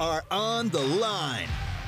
are on the line.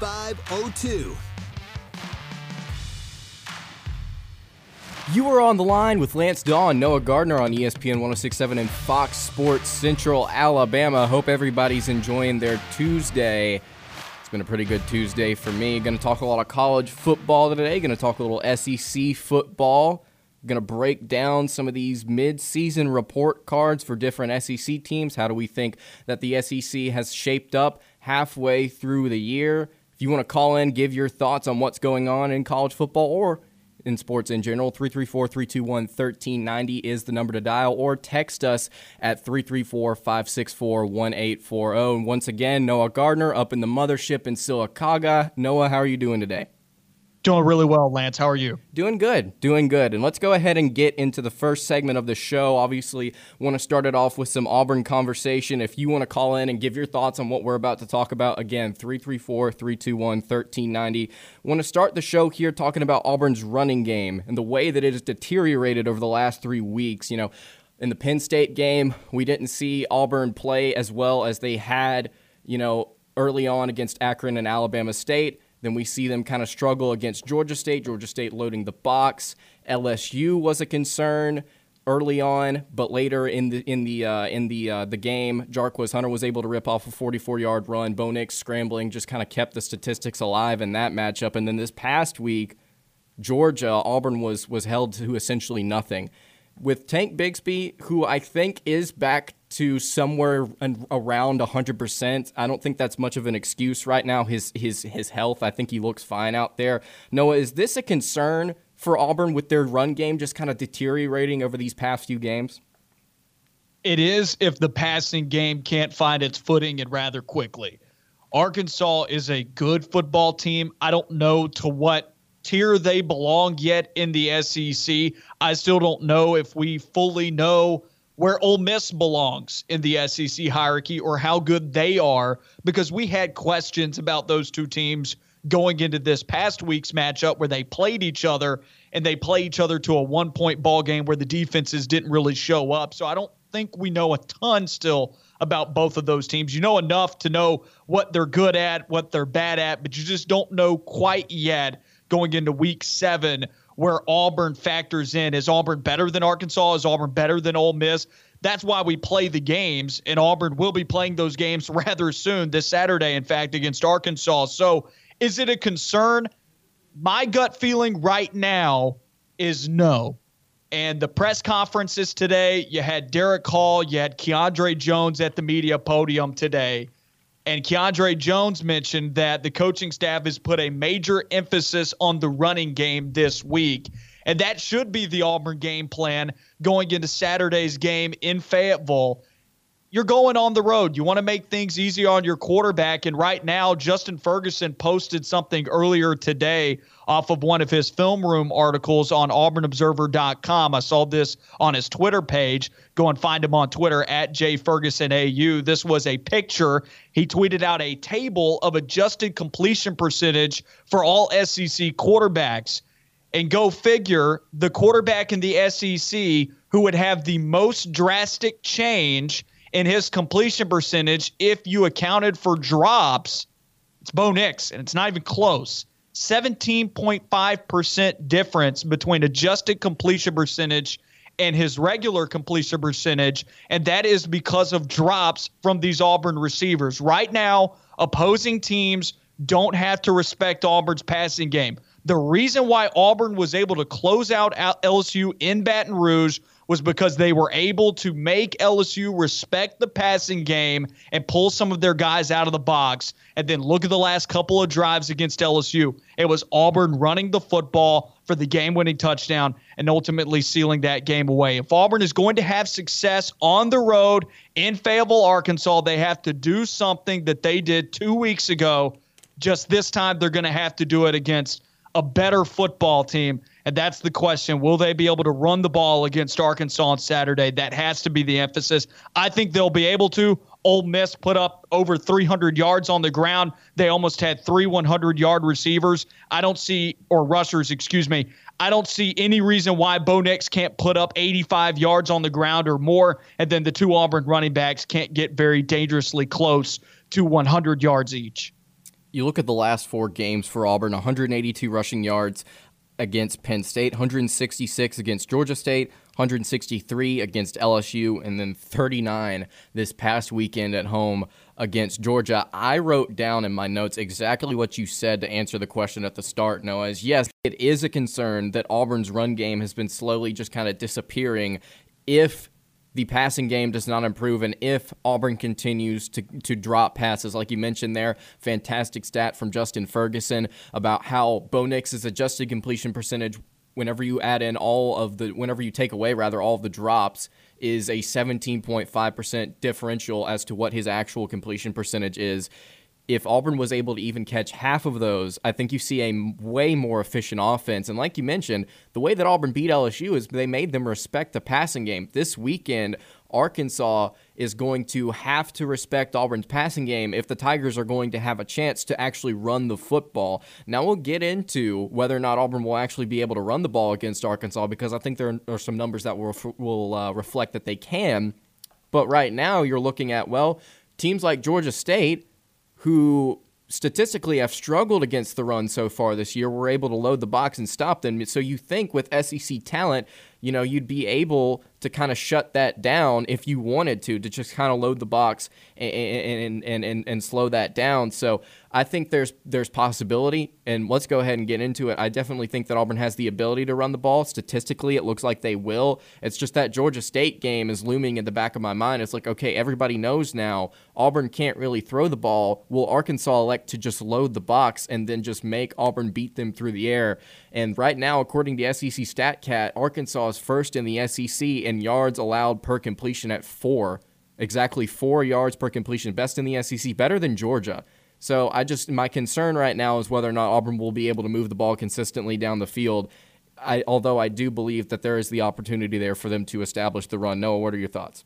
7502. You are on the line with Lance Dawe and Noah Gardner on ESPN 1067 and Fox Sports Central Alabama. Hope everybody's enjoying their Tuesday. It's been a pretty good Tuesday for me. Going to talk a lot of college football today. Going to talk a little SEC football. Going to break down some of these mid-season report cards for different SEC teams. How do we think that the SEC has shaped up halfway through the year? If you want to call in, give your thoughts on what's going on in college football or in sports in general. 334 321 1390 is the number to dial, or text us at 334 564 1840. And once again, Noah Gardner up in the mothership in Sylacauga. Noah, how are you doing today? Doing really well, Lance. How are you? Doing good, doing good. And let's go ahead and get into the first segment of the show. Obviously, want to start it off with some Auburn conversation. If you want to call in and give your thoughts on what we're about to talk about, again, 334 321 1390. Want to start the show here talking about Auburn's running game and the way that it has deteriorated over the last three weeks. You know, in the Penn State game, we didn't see Auburn play as well as they had, you know, early on against Akron and Alabama State. Then we see them kind of struggle against Georgia State. Georgia State loading the box. LSU was a concern early on, but later in the in the uh, in the uh, the game, Jarquez Hunter was able to rip off a 44-yard run. Bo Nix scrambling just kind of kept the statistics alive in that matchup. And then this past week, Georgia Auburn was was held to essentially nothing. With Tank Bigsby, who I think is back to somewhere around 100%. I don't think that's much of an excuse right now. His his his health, I think he looks fine out there. Noah, is this a concern for Auburn with their run game just kind of deteriorating over these past few games? It is if the passing game can't find its footing and rather quickly. Arkansas is a good football team. I don't know to what tier they belong yet in the SEC. I still don't know if we fully know where Ole Miss belongs in the SEC hierarchy or how good they are because we had questions about those two teams going into this past week's matchup where they played each other and they play each other to a one point ball game where the defenses didn't really show up. So I don't think we know a ton still about both of those teams. You know enough to know what they're good at, what they're bad at, but you just don't know quite yet going into week seven where Auburn factors in. Is Auburn better than Arkansas? Is Auburn better than Ole Miss? That's why we play the games, and Auburn will be playing those games rather soon, this Saturday, in fact, against Arkansas. So is it a concern? My gut feeling right now is no. And the press conferences today, you had Derick Hall, you had Keandre Jones at the media podium today. And Keandre Jones mentioned that the coaching staff has put a major emphasis on the running game this week. And that should be the Auburn game plan going into Saturday's game in Fayetteville. You're going on the road. You want to make things easy on your quarterback. And right now, Justin Ferguson posted something earlier today off of one of his film room articles on auburnobserver.com. I saw this on his Twitter page. Go and find him on Twitter at jfergusonau. This was a picture. He tweeted out a table of adjusted completion percentage for all SEC quarterbacks. And go figure, the quarterback in the SEC who would have the most drastic change in his completion percentage if you accounted for drops, it's Bo Nix, and it's not even close. 17.5% difference between adjusted completion percentage and his regular completion percentage, and that is because of drops from these Auburn receivers. Right now, opposing teams don't have to respect Auburn's passing game. The reason why Auburn was able to close out LSU in Baton Rouge was because they were able to make LSU respect the passing game and pull some of their guys out of the box. And then look at the last couple of drives against LSU. It was Auburn running the football for the game winning touchdown and ultimately sealing that game away. If Auburn is going to have success on the road in Fayetteville, Arkansas, they have to do something that they did two weeks ago. Just this time, they're going to have to do it against a better football team and that's the question. Will they be able to run the ball against Arkansas on Saturday? That has to be the emphasis. I think they'll be able to. Ole Miss put up over 300 yards on the ground. They almost had three 100 yard receivers. I don't see, or rushers, excuse me. I don't see any reason why Bo Nix can't put up 85 yards on the ground or more. And then the two Auburn running backs can't get very dangerously close to 100 yards each. You look at the last four games for Auburn 182 rushing yards, against Penn State, 166 against Georgia State, 163 against LSU, and then 39 this past weekend at home against Georgia. I wrote down in my notes exactly what you said to answer the question at the start, Noah. Is yes, it is a concern that Auburn's run game has been slowly just kind of disappearing if the passing game does not improve, and if Auburn continues to, to drop passes, like you mentioned there, fantastic stat from Justin Ferguson about how Bo Nix's adjusted completion percentage, whenever you add in all of the, whenever you take away rather all of the drops, is a 17.5% differential as to what his actual completion percentage is if Auburn was able to even catch half of those, I think you see a way more efficient offense. And like you mentioned, the way that Auburn beat LSU is they made them respect the passing game. This weekend, Arkansas is going to have to respect Auburn's passing game if the Tigers are going to have a chance to actually run the football. Now we'll get into whether or not Auburn will actually be able to run the ball against Arkansas because I think there are some numbers that will will uh, reflect that they can. But right now you're looking at well, teams like Georgia State who statistically have struggled against the run so far this year were able to load the box and stop them. So you think with SEC talent, you know, you'd be able to kind of shut that down if you wanted to, to just kind of load the box and, and, and, and, and slow that down. So I think there's there's possibility, and let's go ahead and get into it. I definitely think that Auburn has the ability to run the ball. Statistically, it looks like they will. It's just that Georgia State game is looming in the back of my mind. It's like, okay, everybody knows now Auburn can't really throw the ball. Will Arkansas elect to just load the box and then just make Auburn beat them through the air? And right now, according to SEC StatCat, Arkansas is first in the SEC in yards allowed per completion at four. Exactly four yards per completion, best in the SEC, better than Georgia. So I just my concern right now is whether or not Auburn will be able to move the ball consistently down the field. I, although I do believe that there is the opportunity there for them to establish the run. Noah, what are your thoughts?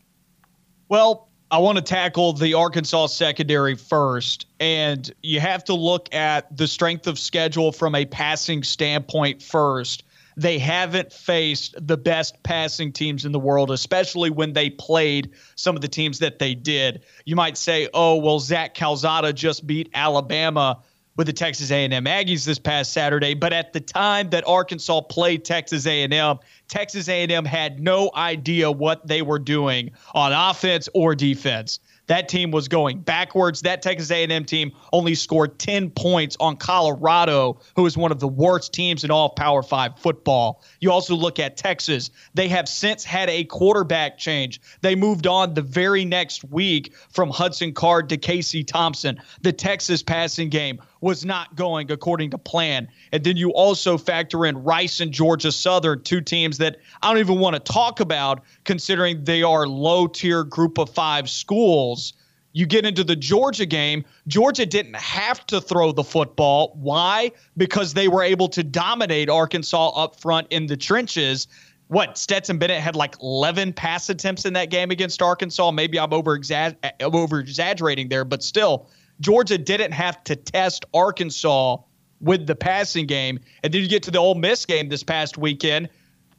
Well, I want to tackle the Arkansas secondary first, and you have to look at the strength of schedule from a passing standpoint first they haven't faced the best passing teams in the world, especially when they played some of the teams that they did. You might say, "Oh, well, Zach Calzada just beat Alabama." with the Texas A&M Aggies this past Saturday, but at the time that Arkansas played Texas A&M, Texas A&M had no idea what they were doing on offense or defense. That team was going backwards. That Texas A&M team only scored 10 points on Colorado, who is one of the worst teams in all Power 5 football. You also look at Texas. They have since had a quarterback change. They moved on the very next week from Hudson Card to Casey Thompson. The Texas passing game was not going according to plan. And then you also factor in Rice and Georgia Southern, two teams that I don't even want to talk about considering they are low tier group of five schools. You get into the Georgia game, Georgia didn't have to throw the football. Why? Because they were able to dominate Arkansas up front in the trenches what Stetson Bennett had like 11 pass attempts in that game against Arkansas. Maybe I'm over exaggerating there, but still, Georgia didn't have to test Arkansas with the passing game. And then you get to the Ole Miss game this past weekend.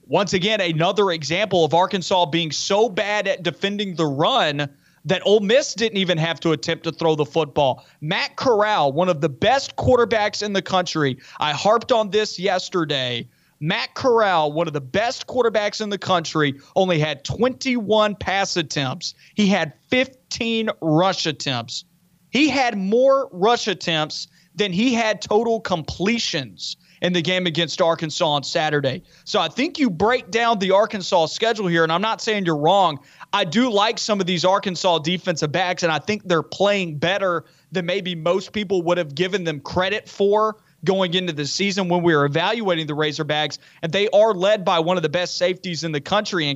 Once again, another example of Arkansas being so bad at defending the run that Ole Miss didn't even have to attempt to throw the football. Matt Corral, one of the best quarterbacks in the country, I harped on this yesterday. Matt Corral, one of the best quarterbacks in the country, only had 21 pass attempts. He had 15 rush attempts. He had more rush attempts than he had total completions. in the game against Arkansas on Saturday. So I think you break down the Arkansas schedule here, and I'm not saying you're wrong. I do like some of these Arkansas defensive backs, and I think they're playing better than maybe most people would have given them credit for going into the season when we were evaluating the Razorbacks. And they are led by one of the best safeties in the country.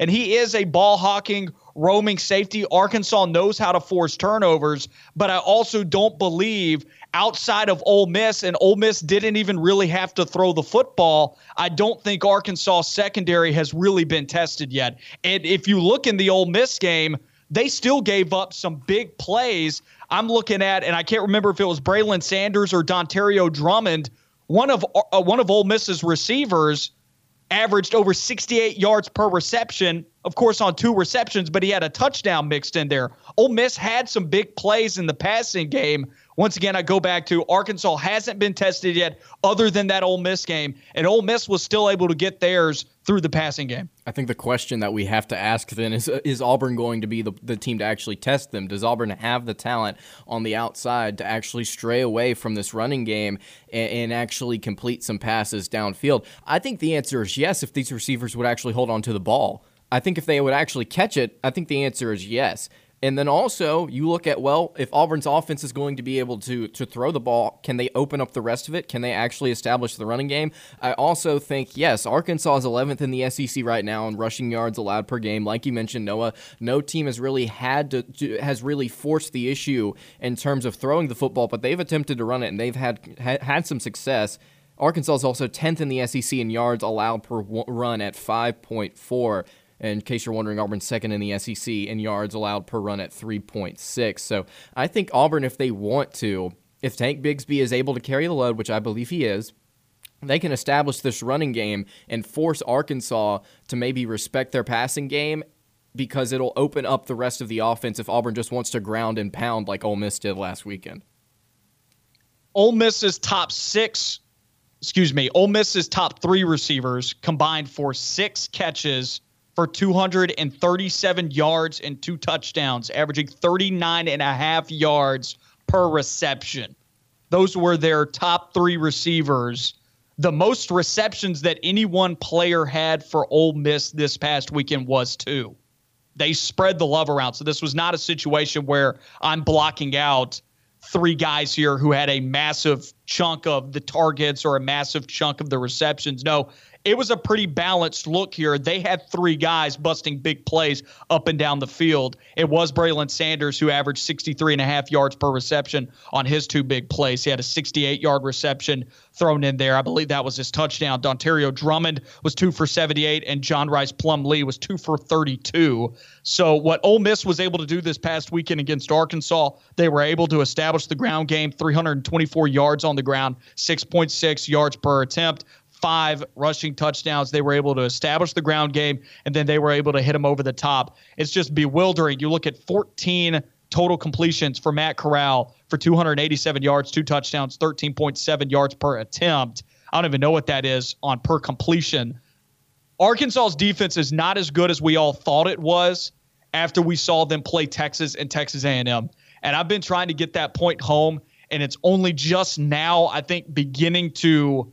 And he is a ball hawking, roaming safety. Arkansas knows how to force turnovers, but I also don't believe outside of Ole Miss, and Ole Miss didn't even really have to throw the football. I don't think Arkansas secondary has really been tested yet. And if you look in the Ole Miss game, they still gave up some big plays. I'm looking at, and I can't remember if it was Braylon Sanders or Dontario Drummond. One of uh, one of Ole Miss's receivers averaged over 68 yards per reception, of course, on two receptions, but he had a touchdown mixed in there. Ole Miss had some big plays in the passing game. Once again, I go back to Arkansas hasn't been tested yet, other than that Ole Miss game, and Ole Miss was still able to get theirs through the passing game. I think the question that we have to ask then is uh, is Auburn going to be the, the team to actually test them? Does Auburn have the talent on the outside to actually stray away from this running game and, and actually complete some passes downfield? I think the answer is yes if these receivers would actually hold on to the ball. I think if they would actually catch it, I think the answer is yes. And then also, you look at well, if Auburn's offense is going to be able to to throw the ball, can they open up the rest of it? Can they actually establish the running game? I also think yes, Arkansas is 11th in the SEC right now in rushing yards allowed per game. Like you mentioned, Noah, no team has really had to, to has really forced the issue in terms of throwing the football, but they've attempted to run it and they've had had, had some success. Arkansas is also 10th in the SEC in yards allowed per run at 5.4. In case you're wondering, Auburn's second in the SEC in yards allowed per run at 3.6. So I think Auburn, if they want to, if Tank Bigsby is able to carry the load, which I believe he is, they can establish this running game and force Arkansas to maybe respect their passing game because it'll open up the rest of the offense if Auburn just wants to ground and pound like Ole Miss did last weekend. Ole Miss's top six, excuse me, Ole Miss's top three receivers combined for six catches for 237 yards and two touchdowns, averaging 39 and a half yards per reception. Those were their top three receivers. The most receptions that any one player had for Ole Miss this past weekend was two. They spread the love around. So this was not a situation where I'm blocking out three guys here who had a massive chunk of the targets or a massive chunk of the receptions. No, it was a pretty balanced look here. They had three guys busting big plays up and down the field. It was Braylon Sanders who averaged 63 and a half yards per reception on his two big plays. He had a 68 yard reception thrown in there. I believe that was his touchdown. Dontario Drummond was two for 78, and John Rhys Plumlee was two for 32. So what Ole Miss was able to do this past weekend against Arkansas, they were able to establish the ground game, 324 yards on the ground, 6.6 yards per attempt five rushing touchdowns. They were able to establish the ground game, and then they were able to hit them over the top. It's just bewildering. You look at 14 total completions for Matt Corral for 287 yards, two touchdowns, 13.7 yards per attempt. I don't even know what that is on per completion. Arkansas's defense is not as good as we all thought it was after we saw them play Texas and Texas A&M. And I've been trying to get that point home, and it's only just now, I think, beginning to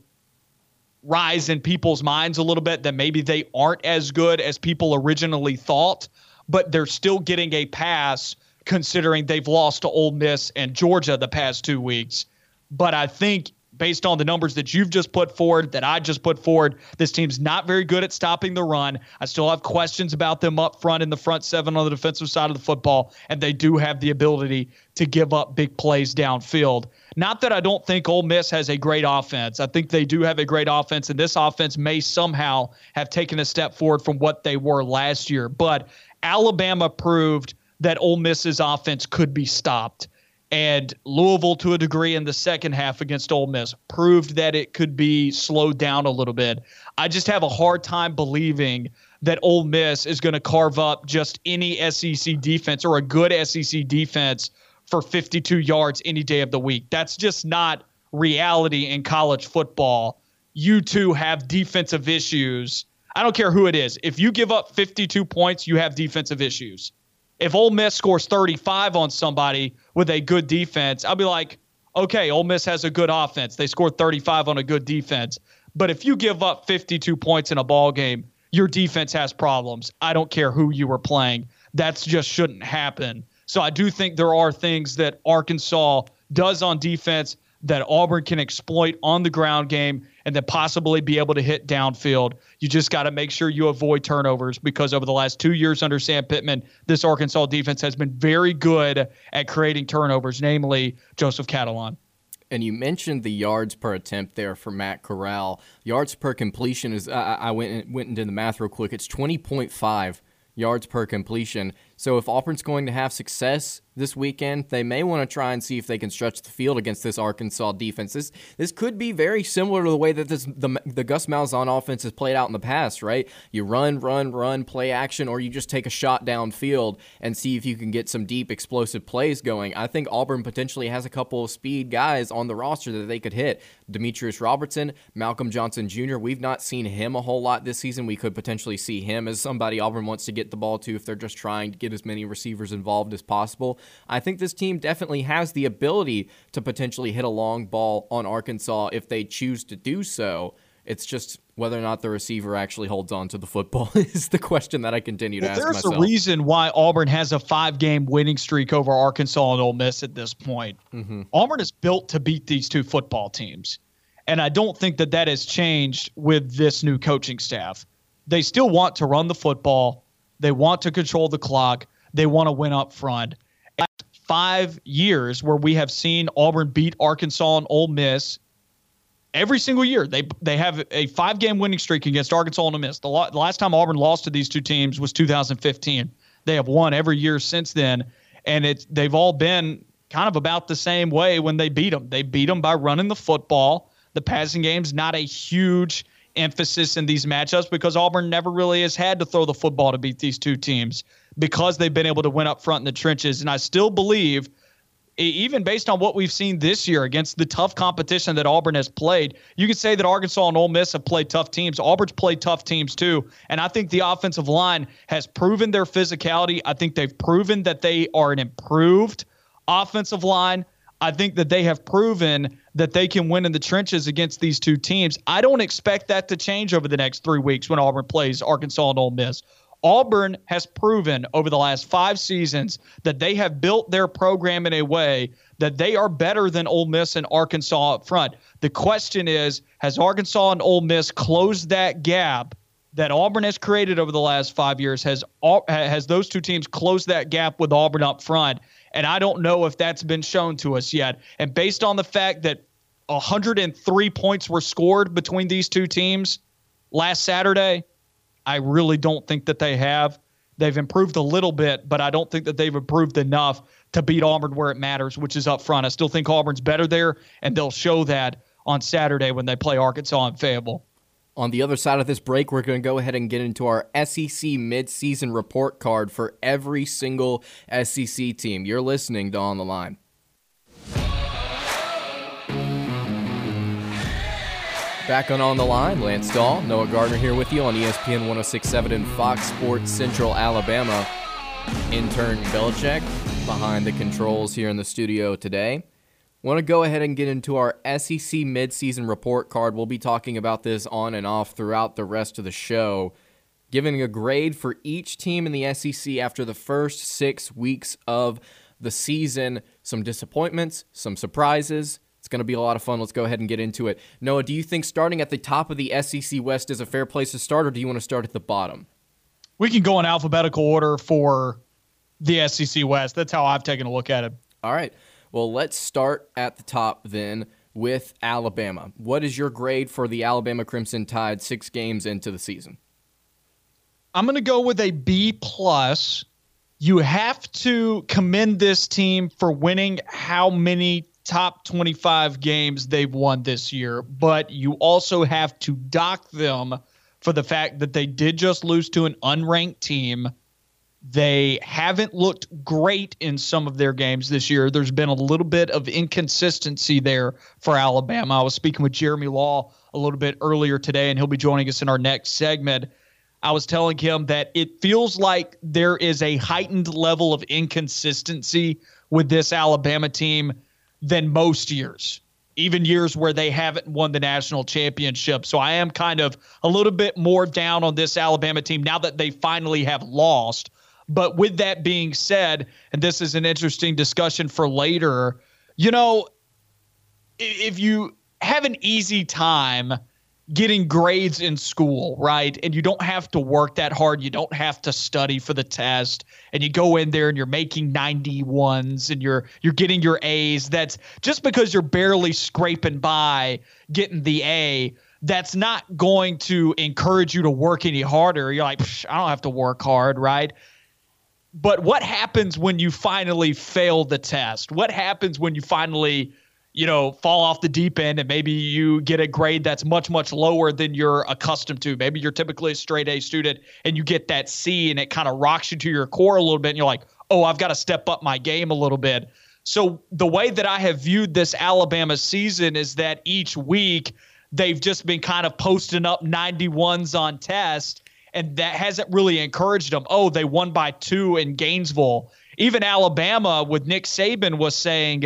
rise in people's minds a little bit that maybe they aren't as good as people originally thought, but they're still getting a pass considering they've lost to Ole Miss and Georgia the past two weeks. But I think based on the numbers that you've just put forward, that I just put forward, this team's not very good at stopping the run. I still have questions about them up front in the front seven on the defensive side of the football, and they do have the ability to give up big plays downfield. Not that I don't think Ole Miss has a great offense. I think they do have a great offense, and this offense may somehow have taken a step forward from what they were last year. But Alabama proved that Ole Miss's offense could be stopped. And Louisville, to a degree, in the second half against Ole Miss, proved that it could be slowed down a little bit. I just have a hard time believing that Ole Miss is going to carve up just any SEC defense or a good SEC defense for 52 yards any day of the week. That's just not reality in college football. You two have defensive issues. I don't care who it is. If you give up 52 points, you have defensive issues if Ole Miss scores 35 on somebody with a good defense, I'll be like, okay, Ole Miss has a good offense. They scored 35 on a good defense. But if you give up 52 points in a ball game, your defense has problems. I don't care who you were playing. That's just shouldn't happen. So I do think there are things that Arkansas does on defense that Auburn can exploit on the ground game and then possibly be able to hit downfield. You just got to make sure you avoid turnovers because over the last two years under Sam Pittman, this Arkansas defense has been very good at creating turnovers, namely Joseph Catalon. And you mentioned the yards per attempt there for Matt Corral. Yards per completion is I, I went went into the math real quick. It's twenty point five yards per completion. So if Auburn's going to have success this weekend, they may want to try and see if they can stretch the field against this Arkansas defense. This this could be very similar to the way that this the the Gus Malzahn offense has played out in the past, right? You run, run, run, play action, or you just take a shot downfield and see if you can get some deep explosive plays going. I think Auburn potentially has a couple of speed guys on the roster that they could hit. Demetrius Robertson, Malcolm Johnson Jr. We've not seen him a whole lot this season. We could potentially see him as somebody Auburn wants to get the ball to if they're just trying to get as many receivers involved as possible. I think this team definitely has the ability to potentially hit a long ball on Arkansas if they choose to do so. It's just whether or not the receiver actually holds on to the football is the question that I continue to well, ask there's myself. There's a reason why Auburn has a five-game winning streak over Arkansas and Ole Miss at this point. Mm-hmm. Auburn is built to beat these two football teams, and I don't think that that has changed with this new coaching staff. They still want to run the football. They want to control the clock. They want to win up front. Five years where we have seen Auburn beat Arkansas and Ole Miss every single year. They they have a five game winning streak against Arkansas and Ole Miss. The, lo- the last time Auburn lost to these two teams was 2015. They have won every year since then, and it's they've all been kind of about the same way when they beat them. They beat them by running the football. The passing game's not a huge emphasis in these matchups because Auburn never really has had to throw the football to beat these two teams because they've been able to win up front in the trenches. And I still believe even based on what we've seen this year against the tough competition that Auburn has played, you could say that Arkansas and Ole Miss have played tough teams. Auburn's played tough teams too. And I think the offensive line has proven their physicality. I think they've proven that they are an improved offensive line. I think that they have proven that they can win in the trenches against these two teams. I don't expect that to change over the next three weeks when Auburn plays Arkansas and Ole Miss. Auburn has proven over the last five seasons that they have built their program in a way that they are better than Ole Miss and Arkansas up front. The question is, has Arkansas and Ole Miss closed that gap that Auburn has created over the last five years? Has has those two teams closed that gap with Auburn up front? And I don't know if that's been shown to us yet. And based on the fact that 103 points were scored between these two teams last Saturday, I really don't think that they have. They've improved a little bit, but I don't think that they've improved enough to beat Auburn where it matters, which is up front. I still think Auburn's better there, and they'll show that on Saturday when they play Arkansas and Fayetteville. On the other side of this break, we're going to go ahead and get into our SEC midseason report card for every single SEC team. You're listening to On the Line. Back on On the Line, Lance Dawe, Noah Gardner here with you on ESPN 1067 and Fox Sports Central Alabama. Intern Belichick behind the controls here in the studio today. Want to go ahead and get into our SEC midseason report card. We'll be talking about this on and off throughout the rest of the show, giving a grade for each team in the SEC after the first six weeks of the season. Some disappointments, some surprises. Going to be a lot of fun. Let's go ahead and get into it. Noah, do you think starting at the top of the SEC West is a fair place to start, or do you want to start at the bottom? We can go in alphabetical order for the SEC West. That's how I've taken a look at it. All right. Well, let's start at the top then with Alabama. What is your grade for the Alabama Crimson Tide six games into the season? I'm going to go with a B plus. You have to commend this team for winning how many top 25 games they've won this year, but you also have to dock them for the fact that they did just lose to an unranked team they haven't looked great in some of their games this year. There's been a little bit of inconsistency there for Alabama. I was speaking with Jeremy Law a little bit earlier today, and he'll be joining us in our next segment. I was telling him that it feels like there is a heightened level of inconsistency with this Alabama team. Than most years, even years where they haven't won the national championship. So I am kind of a little bit more down on this Alabama team now that they finally have lost. But with that being said, and this is an interesting discussion for later, you know, if you have an easy time getting grades in school, right? And you don't have to work that hard. You don't have to study for the test. And you go in there and you're making 91s and you're you're getting your A's. That's just because you're barely scraping by getting the A, that's not going to encourage you to work any harder. You're like, I don't have to work hard, right? But what happens when you finally fail the test? What happens when you finally you know, fall off the deep end and maybe you get a grade that's much, much lower than you're accustomed to. Maybe you're typically a straight A student and you get that C and it kind of rocks you to your core a little bit. And you're like, oh, I've got to step up my game a little bit. So the way that I have viewed this Alabama season is that each week they've just been kind of posting up 91s on test. And that hasn't really encouraged them. Oh, they won by two in Gainesville. Even Alabama with Nick Saban was saying,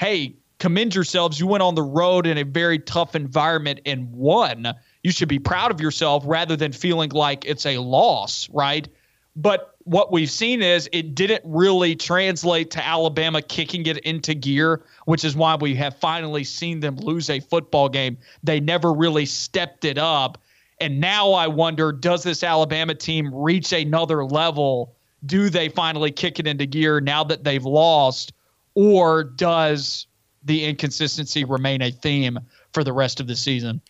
hey, commend yourselves. You went on the road in a very tough environment and won. You should be proud of yourself rather than feeling like it's a loss, right? But what we've seen is it didn't really translate to Alabama kicking it into gear, which is why we have finally seen them lose a football game. They never really stepped it up. And now I wonder does this Alabama team reach another level? Do they finally kick it into gear now that they've lost? Or does the inconsistency remain a theme for the rest of the season?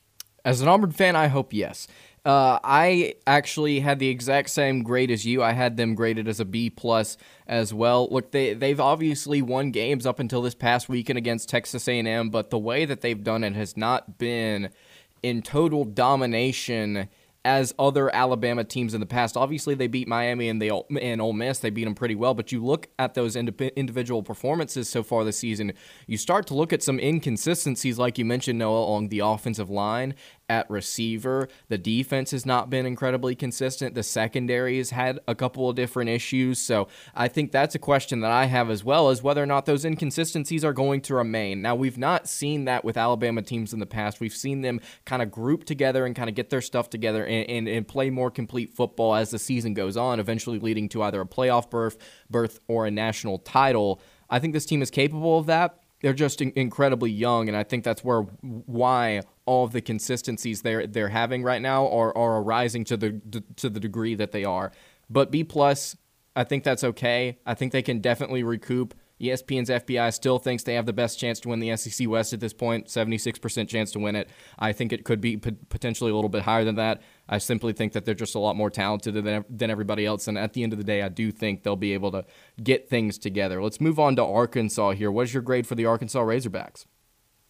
As an Auburn fan, I hope yes. Uh, I actually had the exact same grade as you. I had them graded as a B plus as well. Look, they they've obviously won games up until this past weekend against Texas A&M, but the way that they've done it has not been in total domination as other Alabama teams in the past. Obviously, they beat Miami and they and Ole Miss. They beat them pretty well. But you look at those individual performances so far this season, you start to look at some inconsistencies, like you mentioned, Noah, along the offensive line at receiver. The defense has not been incredibly consistent. The secondary has had a couple of different issues. So I think that's a question that I have as well as whether or not those inconsistencies are going to remain. Now, we've not seen that with Alabama teams in the past. We've seen them kind of group together and kind of get their stuff together and, and, and play more complete football as the season goes on, eventually leading to either a playoff berth, berth or a national title. I think this team is capable of that they're just in- incredibly young, and I think that's where why all of the consistencies they're they're having right now are are arising to the to the degree that they are. But B plus, I think that's okay. I think they can definitely recoup. ESPN's FPI still thinks they have the best chance to win the SEC West at this point, 76% chance to win it. I think it could be p- potentially a little bit higher than that. I simply think that they're just a lot more talented than, than everybody else. And at the end of the day, I do think they'll be able to get things together. Let's move on to Arkansas here. What's your grade for the Arkansas Razorbacks?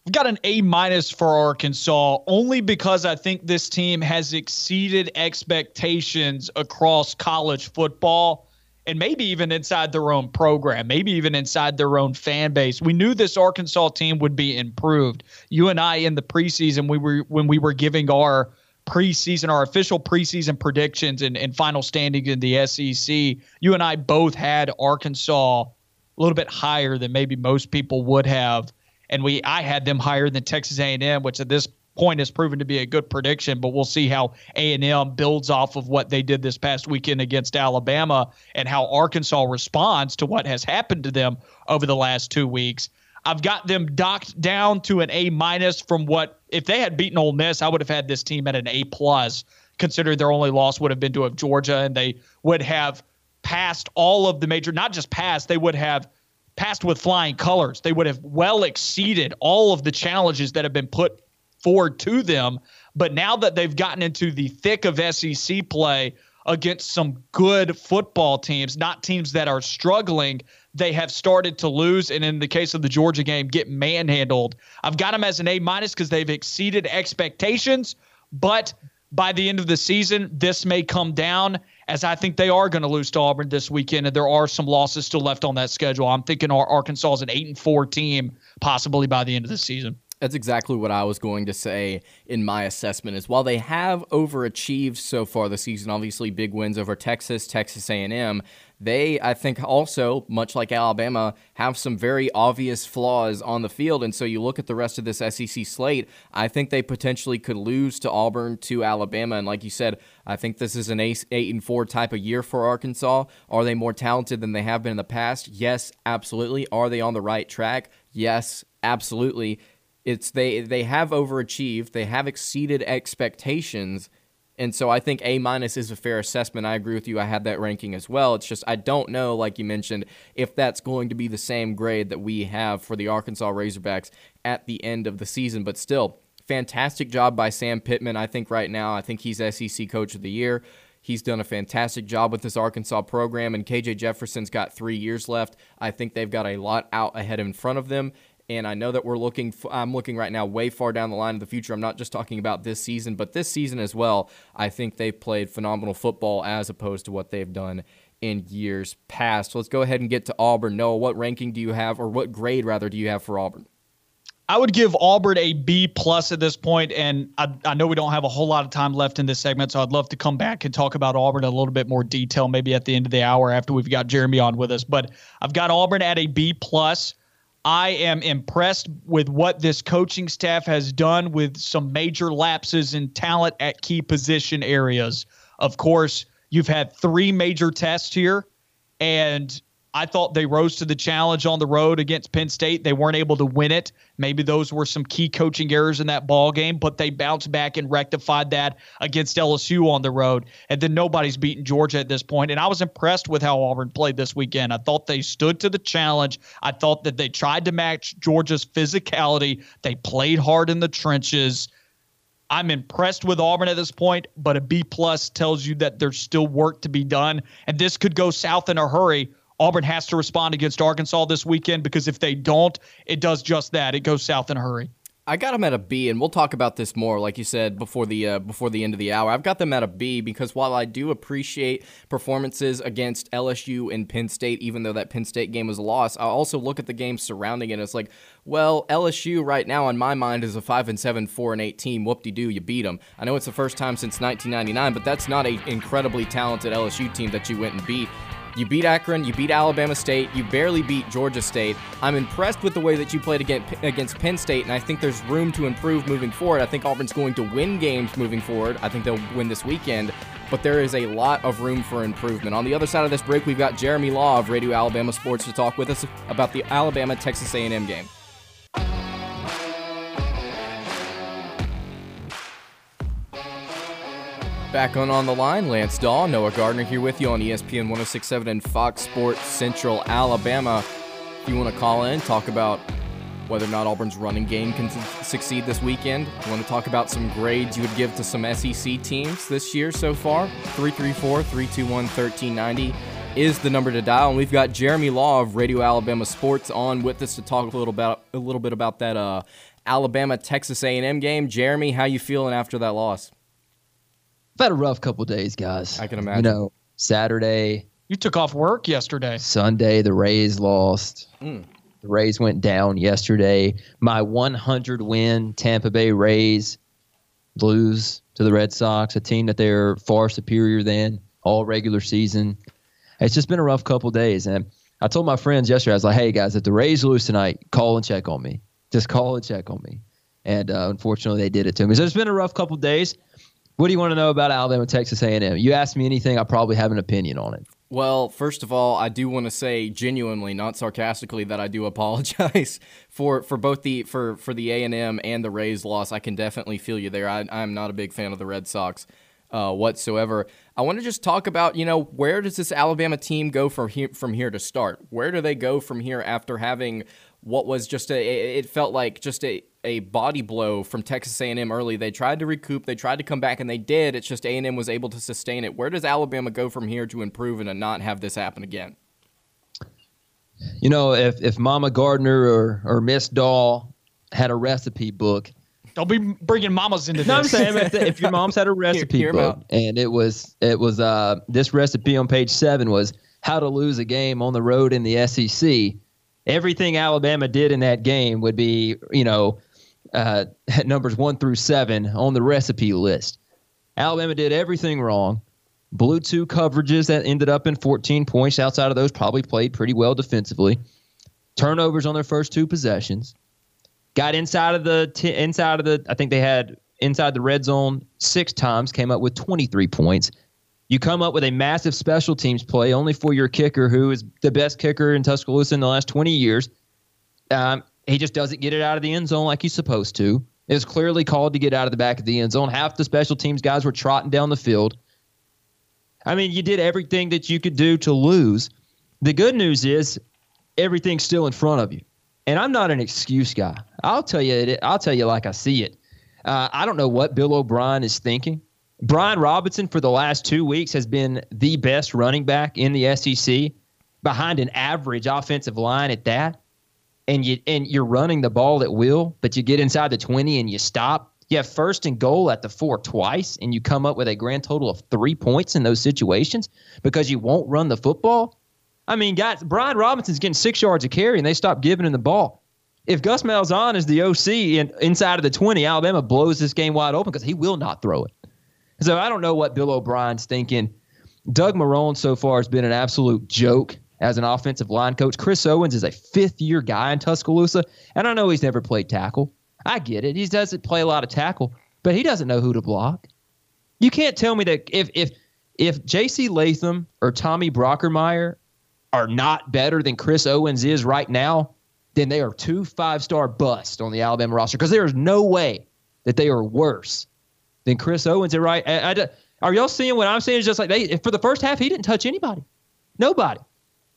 I've got an A minus for Arkansas only because I think this team has exceeded expectations across college football and maybe even inside their own program, maybe even inside their own fan base. We knew this Arkansas team would be improved. You and I in the preseason, we were when we were giving our preseason, our official preseason predictions and, and final standings in the SEC, you and I both had Arkansas a little bit higher than maybe most people would have. And we I had them higher than Texas A&M, which at this point has proven to be a good prediction, but we'll see how A&M builds off of what they did this past weekend against Alabama and how Arkansas responds to what has happened to them over the last 2 weeks. I've got them docked down to an A minus from what if they had beaten Ole Miss, I would have had this team at an A plus, considering their only loss would have been to Georgia, and they would have passed all of the major, not just passed, they would have passed with flying colors. They would have well exceeded all of the challenges that have been put forward to them. But now that they've gotten into the thick of SEC play against some good football teams, not teams that are struggling, they have started to lose. And in the case of the Georgia game, get manhandled. I've got them as an A minus because they've exceeded expectations. But by the end of the season, this may come down as I think they are going to lose to Auburn this weekend, and there are some losses still left on that schedule. I'm thinking Arkansas is an eight and four team, possibly by the end of the season. That's exactly what I was going to say in my assessment. Is while they have overachieved so far this season, obviously big wins over Texas, Texas A&M, they I think also much like Alabama have some very obvious flaws on the field. And so you look at the rest of this SEC slate, I think they potentially could lose to Auburn, to Alabama, and like you said, I think this is an eight, eight and four type of year for Arkansas. Are they more talented than they have been in the past? Yes, absolutely. Are they on the right track? Yes, absolutely it's they they have overachieved, they have exceeded expectations, and so I think A minus is a fair assessment. I agree with you. I had that ranking as well. It's just I don't know, like you mentioned, if that's going to be the same grade that we have for the Arkansas Razorbacks at the end of the season. But still, fantastic job by Sam Pittman. I think right now, I think he's SEC Coach of the Year. He's done a fantastic job with this Arkansas program, and KJ Jefferson's got three years left. I think they've got a lot out ahead in front of them, and I know that we're looking, I'm looking right now way far down the line of the future. I'm not just talking about this season, but this season as well. I think they've played phenomenal football as opposed to what they've done in years past. So let's go ahead and get to Auburn. Noah, what ranking do you have, or what grade rather do you have for Auburn? I would give Auburn a B plus at this point, and I, I, know we don't have a whole lot of time left in this segment, so I'd love to come back and talk about Auburn in a little bit more detail, maybe at the end of the hour after we've got Jeremy on with us. But I've got Auburn at a B plus. I am impressed with what this coaching staff has done with some major lapses in talent at key position areas. Of course, you've had three major tests here, and I thought they rose to the challenge on the road against Penn State. They weren't able to win it. Maybe those were some key coaching errors in that ball game, but they bounced back and rectified that against LSU on the road. And then nobody's beaten Georgia at this point. And I was impressed with how Auburn played this weekend. I thought they stood to the challenge. I thought that they tried to match Georgia's physicality. They played hard in the trenches. I'm impressed with Auburn at this point, but a B plus tells you that there's still work to be done, and this could go south in a hurry Auburn has to respond against Arkansas this weekend because if they don't, it does just that. It goes south in a hurry. I got them at a B, and we'll talk about this more, like you said before the uh, before the end of the hour. I've got them at a B because while I do appreciate performances against LSU and Penn State, even though that Penn State game was a loss, I also look at the games surrounding it. And it's like, well, LSU right now in my mind is a five and seven, four and eight team. Whoop de doo, you beat them. I know it's the first time since 1999, but that's not an incredibly talented LSU team that you went and beat. You beat Akron, you beat Alabama State, you barely beat Georgia State. I'm impressed with the way that you played against Penn State, and I think there's room to improve moving forward. I think Auburn's going to win games moving forward. I think they'll win this weekend, but there is a lot of room for improvement. On the other side of this break, we've got Jeremy Law of Radio Alabama Sports to talk with us about the Alabama Texas A&M game. Back on On the Line, Lance Dawe, Noah Gardner here with you on ESPN 1067 and Fox Sports Central Alabama. If you want to call in, talk about whether or not Auburn's running game can succeed this weekend. You want to talk about some grades you would give to some SEC teams this year so far? 334 321 1390 is the number to dial. And we've got Jeremy Law of Radio Alabama Sports on with us to talk a little about a little bit about that uh, Alabama Texas A&M game. Jeremy, how you feeling after that loss? I've had a rough couple days, guys. I can imagine. You know, Saturday. You took off work yesterday. Sunday, the Rays lost. Mm. The Rays went down yesterday. My 100 win Tampa Bay Rays lose to the Red Sox, a team that they're far superior than all regular season. It's just been a rough couple days. And I told my friends yesterday, I was like, hey, guys, if the Rays lose tonight, call and check on me. Just call and check on me. And uh, unfortunately, they did it to me. So it's been a rough couple days. What do you want to know about Alabama, Texas A&M? You ask me anything, I probably have an opinion on it. Well, first of all, I do want to say genuinely, not sarcastically, that I do apologize for, for both the for for the A and M and the Rays loss. I can definitely feel you there. I, I'm not a big fan of the Red Sox uh, whatsoever. I want to just talk about you know where does this Alabama team go from here from here to start? Where do they go from here after having what was just a it felt like just a a body blow from Texas A&M early. They tried to recoup, they tried to come back and they did. It's just A&M was able to sustain it. Where does Alabama go from here to improve and to not have this happen again? You know, if if Mama Gardner or or Miss Dawe had a recipe book, don't be bringing mamas into no, this. I'm saying if, if, your mom's had a recipe hear, hear book and it was it was uh this recipe on page seven was how to lose a game on the road in the SEC everything Alabama did in that game would be, you know, uh, at numbers one through seven on the recipe list. Alabama did everything wrong. Blew two coverages that ended up in 14 points. Outside of those, probably played pretty well defensively. Turnovers on their first two possessions. Got inside of the t- inside of the. I think they had inside the red zone six times. Came up with 23 points. You come up with a massive special teams play only for your kicker, who is the best kicker in Tuscaloosa in the last 20 years. Um, he just doesn't get it out of the end zone like he's supposed to. It was clearly called to get out of the back of the end zone. Half the special teams guys were trotting down the field. I mean, you did everything that you could do to lose. The good news is everything's still in front of you. And I'm not an excuse guy. I'll tell you. I'll tell you like I see it. Uh, I don't know what Bill O'Brien is thinking. Brian Robinson for the last two weeks has been the best running back in the SEC, behind an average offensive line at that. And you and you're running the ball at will, but you get inside the 20 and you stop. You have first and goal at the four twice, and you come up with a grand total of three points in those situations because you won't run the football. I mean, guys, Brian Robinson's getting six yards of carry, and they stop giving him the ball. If Gus Malzahn is the OC and inside of the 20, Alabama blows this game wide open because he will not throw it. So I don't know what Bill O'Brien's thinking. Doug Marrone so far has been an absolute joke as an offensive line coach. Chris Owens is a fifth year guy in Tuscaloosa, and I know he's never played tackle. I get it. He doesn't play a lot of tackle, but he doesn't know who to block. You can't tell me that if if if J.C. Latham or Tommy Brockermeyer are not better than Chris Owens is right now, then they are two five star busts on the Alabama roster because there is no way that they are worse than Chris Owens. Right? I, I, are y'all seeing what I'm saying? Is just like they for the first half he didn't touch anybody, nobody.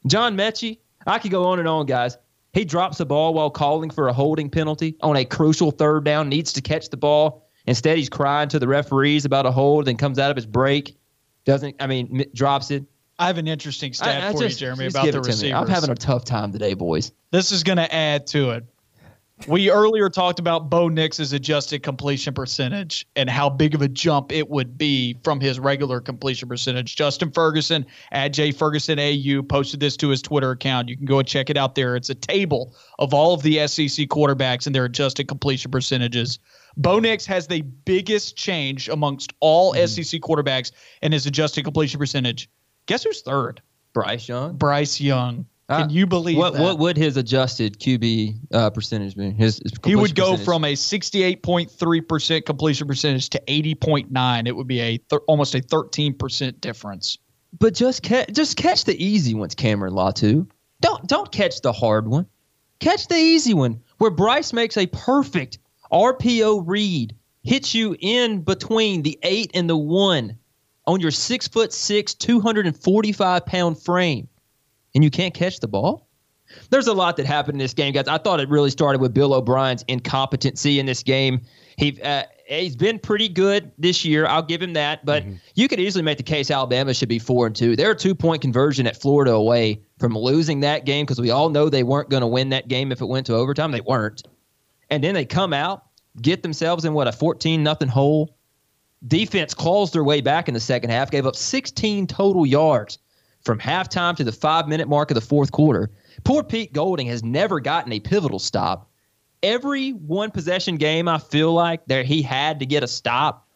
John Metchie, I could go on and on, guys. He drops the ball while calling for a holding penalty on a crucial third down, needs to catch the ball. Instead, he's crying to the referees about a hold, then comes out of his break, doesn't, I mean, drops it. I have an interesting stat I, I for just, you, Jeremy, about the receivers. I'm having a tough time today, boys. This is going to add to it. We earlier talked about Bo Nix's adjusted completion percentage and how big of a jump it would be from his regular completion percentage. Justin Ferguson at J Ferguson AU posted this to his Twitter account. You can go and check it out there. It's a table of all of the SEC quarterbacks and their adjusted completion percentages. Bo Nix has the biggest change amongst all mm-hmm. SEC quarterbacks in his adjusted completion percentage. Guess who's third? Bryce Young. Bryce Young. Can uh, you believe what? That? What would his adjusted QB uh, percentage be? His, his he would go percentage. from a 68.3 percent completion percentage to 80.9. It would be a th- almost a 13 percent difference. But just catch just catch the easy ones, Cameron Latu. Don't don't catch the hard one. Catch the easy one where Bryce makes a perfect RPO read, hits you in between the eight and the one on your six foot six, 245 pound frame and you can't catch the ball? There's a lot that happened in this game, guys. I thought it really started with Bill O'Brien's incompetency in this game. He uh, he's been pretty good this year. I'll give him that. But mm-hmm. you could easily make the case Alabama should be four and two. They're a two point conversion at Florida away from losing that game because we all know they weren't going to win that game if it went to overtime. They weren't. And then they come out, get themselves in what a 14 nothing hole. Defense claws their way back in the second half, gave up 16 total yards from halftime to the five minute mark of the fourth quarter. Poor Pete Golding has never gotten a pivotal stop. Every one possession game, I feel like there he had to get a stop.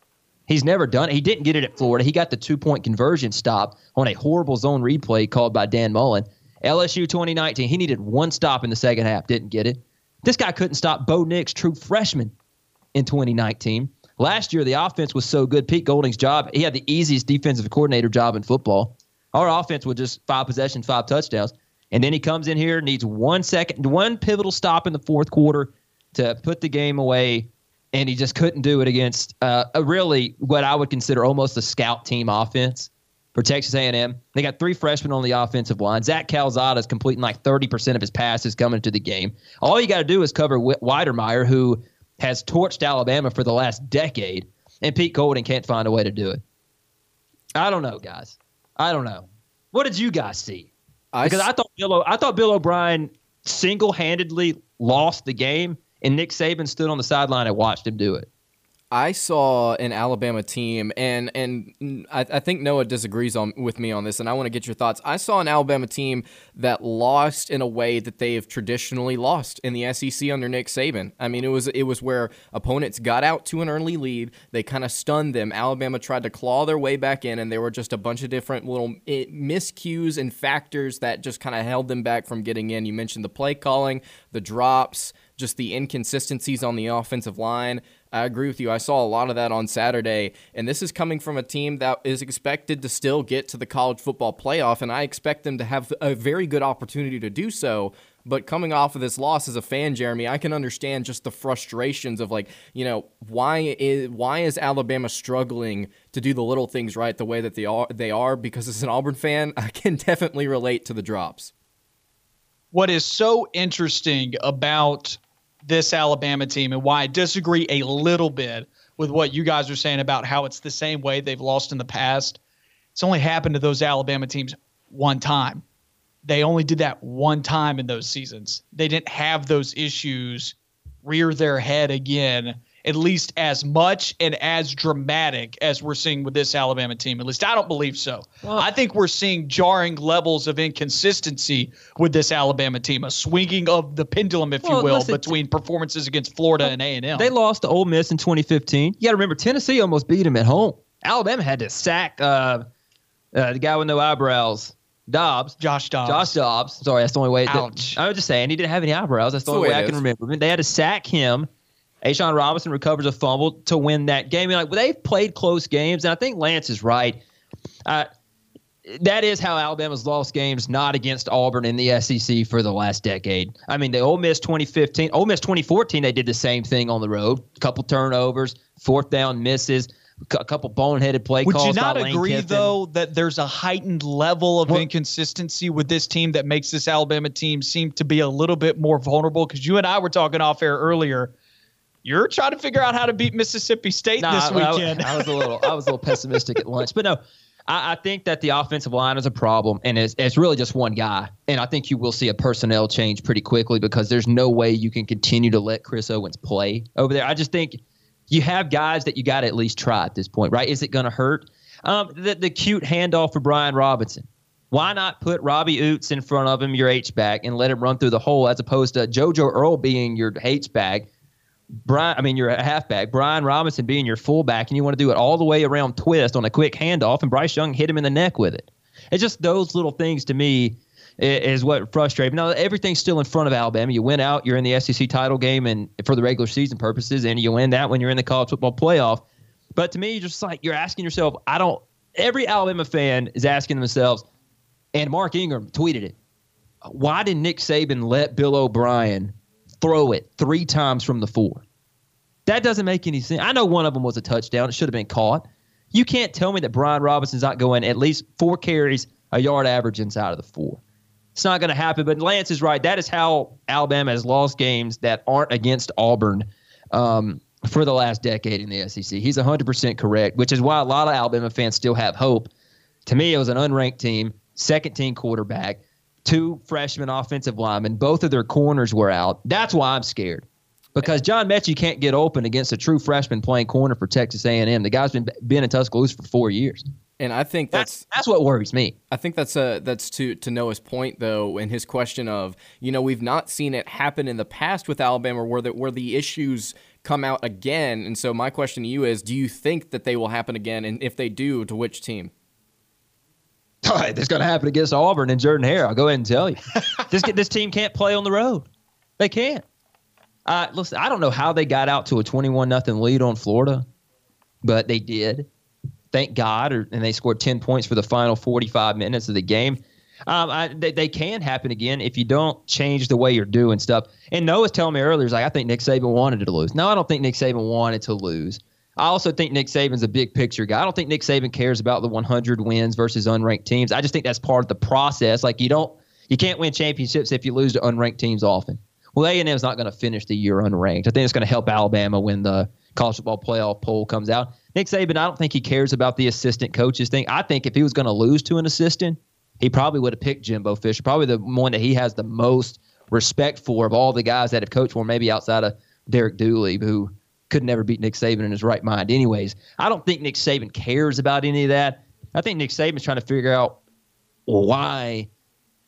He's never done it. He didn't get it at Florida. He got the two point conversion stop on a horrible zone replay called by Dan Mullen. LSU 2019, he needed one stop in the second half, didn't get it. This guy couldn't stop Bo Nix, true freshman, in 2019. Last year, the offense was so good. Pete Golding's job, he had the easiest defensive coordinator job in football. Our offense was just five possessions, five touchdowns. And then he comes in here, needs one second, one pivotal stop in the fourth quarter to put the game away. And he just couldn't do it against uh, a really what I would consider almost a scout team offense for Texas A&M. They got three freshmen on the offensive line. Zach Calzada is completing like 30% of his passes coming into the game. All you got to do is cover Wydermyer, who has torched Alabama for the last decade, and Pete Golding can't find a way to do it. I don't know, guys. I don't know. What did you guys see? I because s- I thought Bill o- I thought Bill O'Brien single handedly lost the game, and Nick Saban stood on the sideline and watched him do it. I saw an Alabama team, and and I, I, think Noah disagrees on with me on this, and I want to get your thoughts. I saw an Alabama team that lost in a way that they have traditionally lost in the SEC under Nick Saban. I mean, it was it was where opponents got out to an early lead, they kind of stunned them. Alabama tried to claw their way back in, and there were just a bunch of different little eh, miscues and factors that just kind of held them back from getting in. You mentioned the play calling, the drops just the inconsistencies on the offensive line. I agree with you. I saw a lot of that on Saturday, and this is coming from a team that is expected to still get to the college football playoff, and I expect them to have a very good opportunity to do so. But coming off of this loss as a fan, Jeremy, I can understand just the frustrations of like, you know, why is why is Alabama struggling to do the little things right the way that they are they are? Because as an Auburn fan, I can definitely relate to the drops. What is so interesting about this Alabama team and why I disagree a little bit with what you guys are saying about how it's the same way they've lost in the past. It's only happened to those Alabama teams one time. They only did that one time in those seasons. They didn't have those issues rear their head again at least as much and as dramatic as we're seeing with this Alabama team. At least I don't believe so. Well, I think we're seeing jarring levels of inconsistency with this Alabama team, a swinging of the pendulum, if well, you will, listen, between performances against Florida and A&M. They lost to Ole Miss in 2015. You got to remember, Tennessee almost beat them at home. Alabama had to sack uh, uh, the guy with no eyebrows. Dobbs. Josh Dobbs. Josh Dobbs. Sorry, that's the only way. Ouch. I was just saying, he didn't have any eyebrows. That's the only way, way I can remember. They had to sack him A'Shawn Robinson recovers a fumble to win that game. You're like, well, they've played close games, and I think Lance is right. Uh, that is how Alabama's lost games, not against Auburn in the SEC for the last decade. I mean, the Ole Miss 2015, Ole Miss 2014, they did the same thing on the road. A couple turnovers, fourth down misses, a couple boneheaded play Would calls. Would you not agree, though, that there's a heightened level of well, inconsistency with this team that makes this Alabama team seem to be a little bit more vulnerable? Because you and I were talking off air earlier you're trying to figure out how to beat Mississippi State no, this weekend. I, I, was a little, I was a little pessimistic at lunch, but no, I, I, think that the offensive line is a problem, and it's, it's really just one guy. And I think you will see a personnel change pretty quickly because there's no way you can continue to let Chris Owens play over there. I just think you have guys that you got to at least try at this point, right? Is it going to hurt? Um, the, the cute handoff for Brian Robinson. Why not put Robbie Ouzts in front of him, your H back, and let him run through the hole as opposed to JoJo Earle being your H back? Brian, I mean, you're a halfback. Brian Robinson being your fullback, and you want to do it all the way around twist on a quick handoff, and Bryce Young hit him in the neck with it. It's just those little things to me is what frustrates me. Now everything's still in front of Alabama. You win out, you're in the SEC title game, and for the regular season purposes, and you win that when you're in the college football playoff. But to me, just like you're asking yourself, I don't. Every Alabama fan is asking themselves, and Mark Ingram tweeted it. Why did Nick Saban let Bill O'Brien throw it three times from the four. That doesn't make any sense. I know one of them was a touchdown. It should have been caught. You can't tell me that Brian Robinson's not going at least four carries, a yard average inside of the four. It's not going to happen. But Lance is right. That is how Alabama has lost games that aren't against Auburn um, for the last decade in the SEC. He's 100% correct, which is why a lot of Alabama fans still have hope. To me, it was an unranked team, second team quarterback two freshman offensive linemen. Both of their corners were out. That's why I'm scared. Because John Metchie can't get open against a true freshman playing corner for Texas A&M. The guy's been been in Tuscaloosa for four years. And I think that's, that's that's, what worries me. I think that's a that's to to Noah's point though, in his question of you know we've not seen it happen in the past with Alabama where the where the issues come out again. And so my question to you is, do you think that they will happen again? And if they do, to which team? It's going to happen against Auburn and Jordan Hare. I'll go ahead and tell you. this this team can't play on the road. They can't. Uh, listen, I don't know how they got out to a 21 nothing lead on Florida, but they did. Thank God, or, and they scored 10 points for the final 45 minutes of the game. Um, I, they, they can happen again if you don't change the way you're doing stuff. And Noah's telling me earlier, he's like, I think Nick Saban wanted to lose. No, I don't think Nick Saban wanted to lose. I also think Nick Saban's a big picture guy. I don't think Nick Saban cares about the 100 wins versus unranked teams. I just think that's part of the process. Like you don't, you can't win championships if you lose to unranked teams often. Well, A and M is not going to finish the year unranked. I think it's going to help Alabama when the college football playoff poll comes out. Nick Saban, I don't think he cares about the assistant coaches thing. I think if he was going to lose to an assistant, he probably would have picked Jimbo Fisher, probably the one that he has the most respect for of all the guys that have coached for, maybe outside of Derek Dooley, who could never beat Nick Saban in his right mind. Anyways, I don't think Nick Saban cares about any of that. I think Nick Saban's trying to figure out why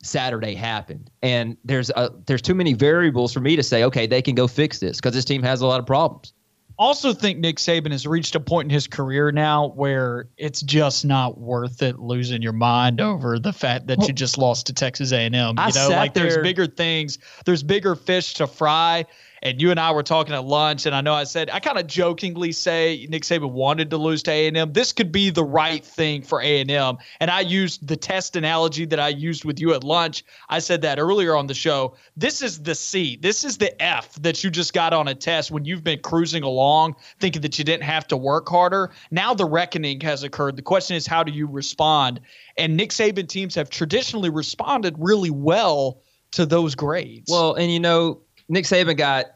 Saturday happened. And there's a, there's too many variables for me to say, okay, they can go fix this because this team has a lot of problems also think Nick Saban has reached a point in his career now where it's just not worth it losing your mind over the fact that well, you just lost to Texas A&M. You I know, like there, there's bigger things, there's bigger fish to fry, and you and I were talking at lunch, and I know I said I kind of jokingly say Nick Saban wanted to lose to A and M. This could be the right thing for A and M, and I used the test analogy that I used with you at lunch. I said that earlier on the show. This is the C. This is the F that you just got on a test when you've been cruising along, thinking that you didn't have to work harder. Now the reckoning has occurred. The question is, how do you respond? And Nick Saban teams have traditionally responded really well to those grades. Well, and you know, Nick Saban got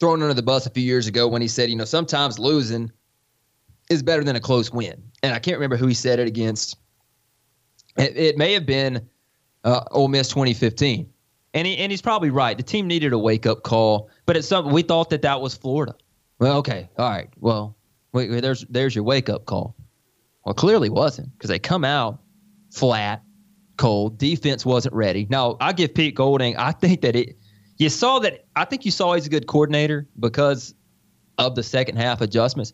thrown under the bus a few years ago when he said, you know, sometimes losing is better than a close win. And I can't remember who he said it against. It, it may have been uh, Ole Miss 2015. And, he, and he's probably right. The team needed a wake up call, but it's something we thought that that was Florida. Well, okay, all right. Well, wait, wait there's there's your wake up call. Well, clearly wasn't because they come out flat, cold. Defense wasn't ready. Now I give Pete Golding. I think that it you saw that. I think you saw he's a good coordinator because of the second half adjustments.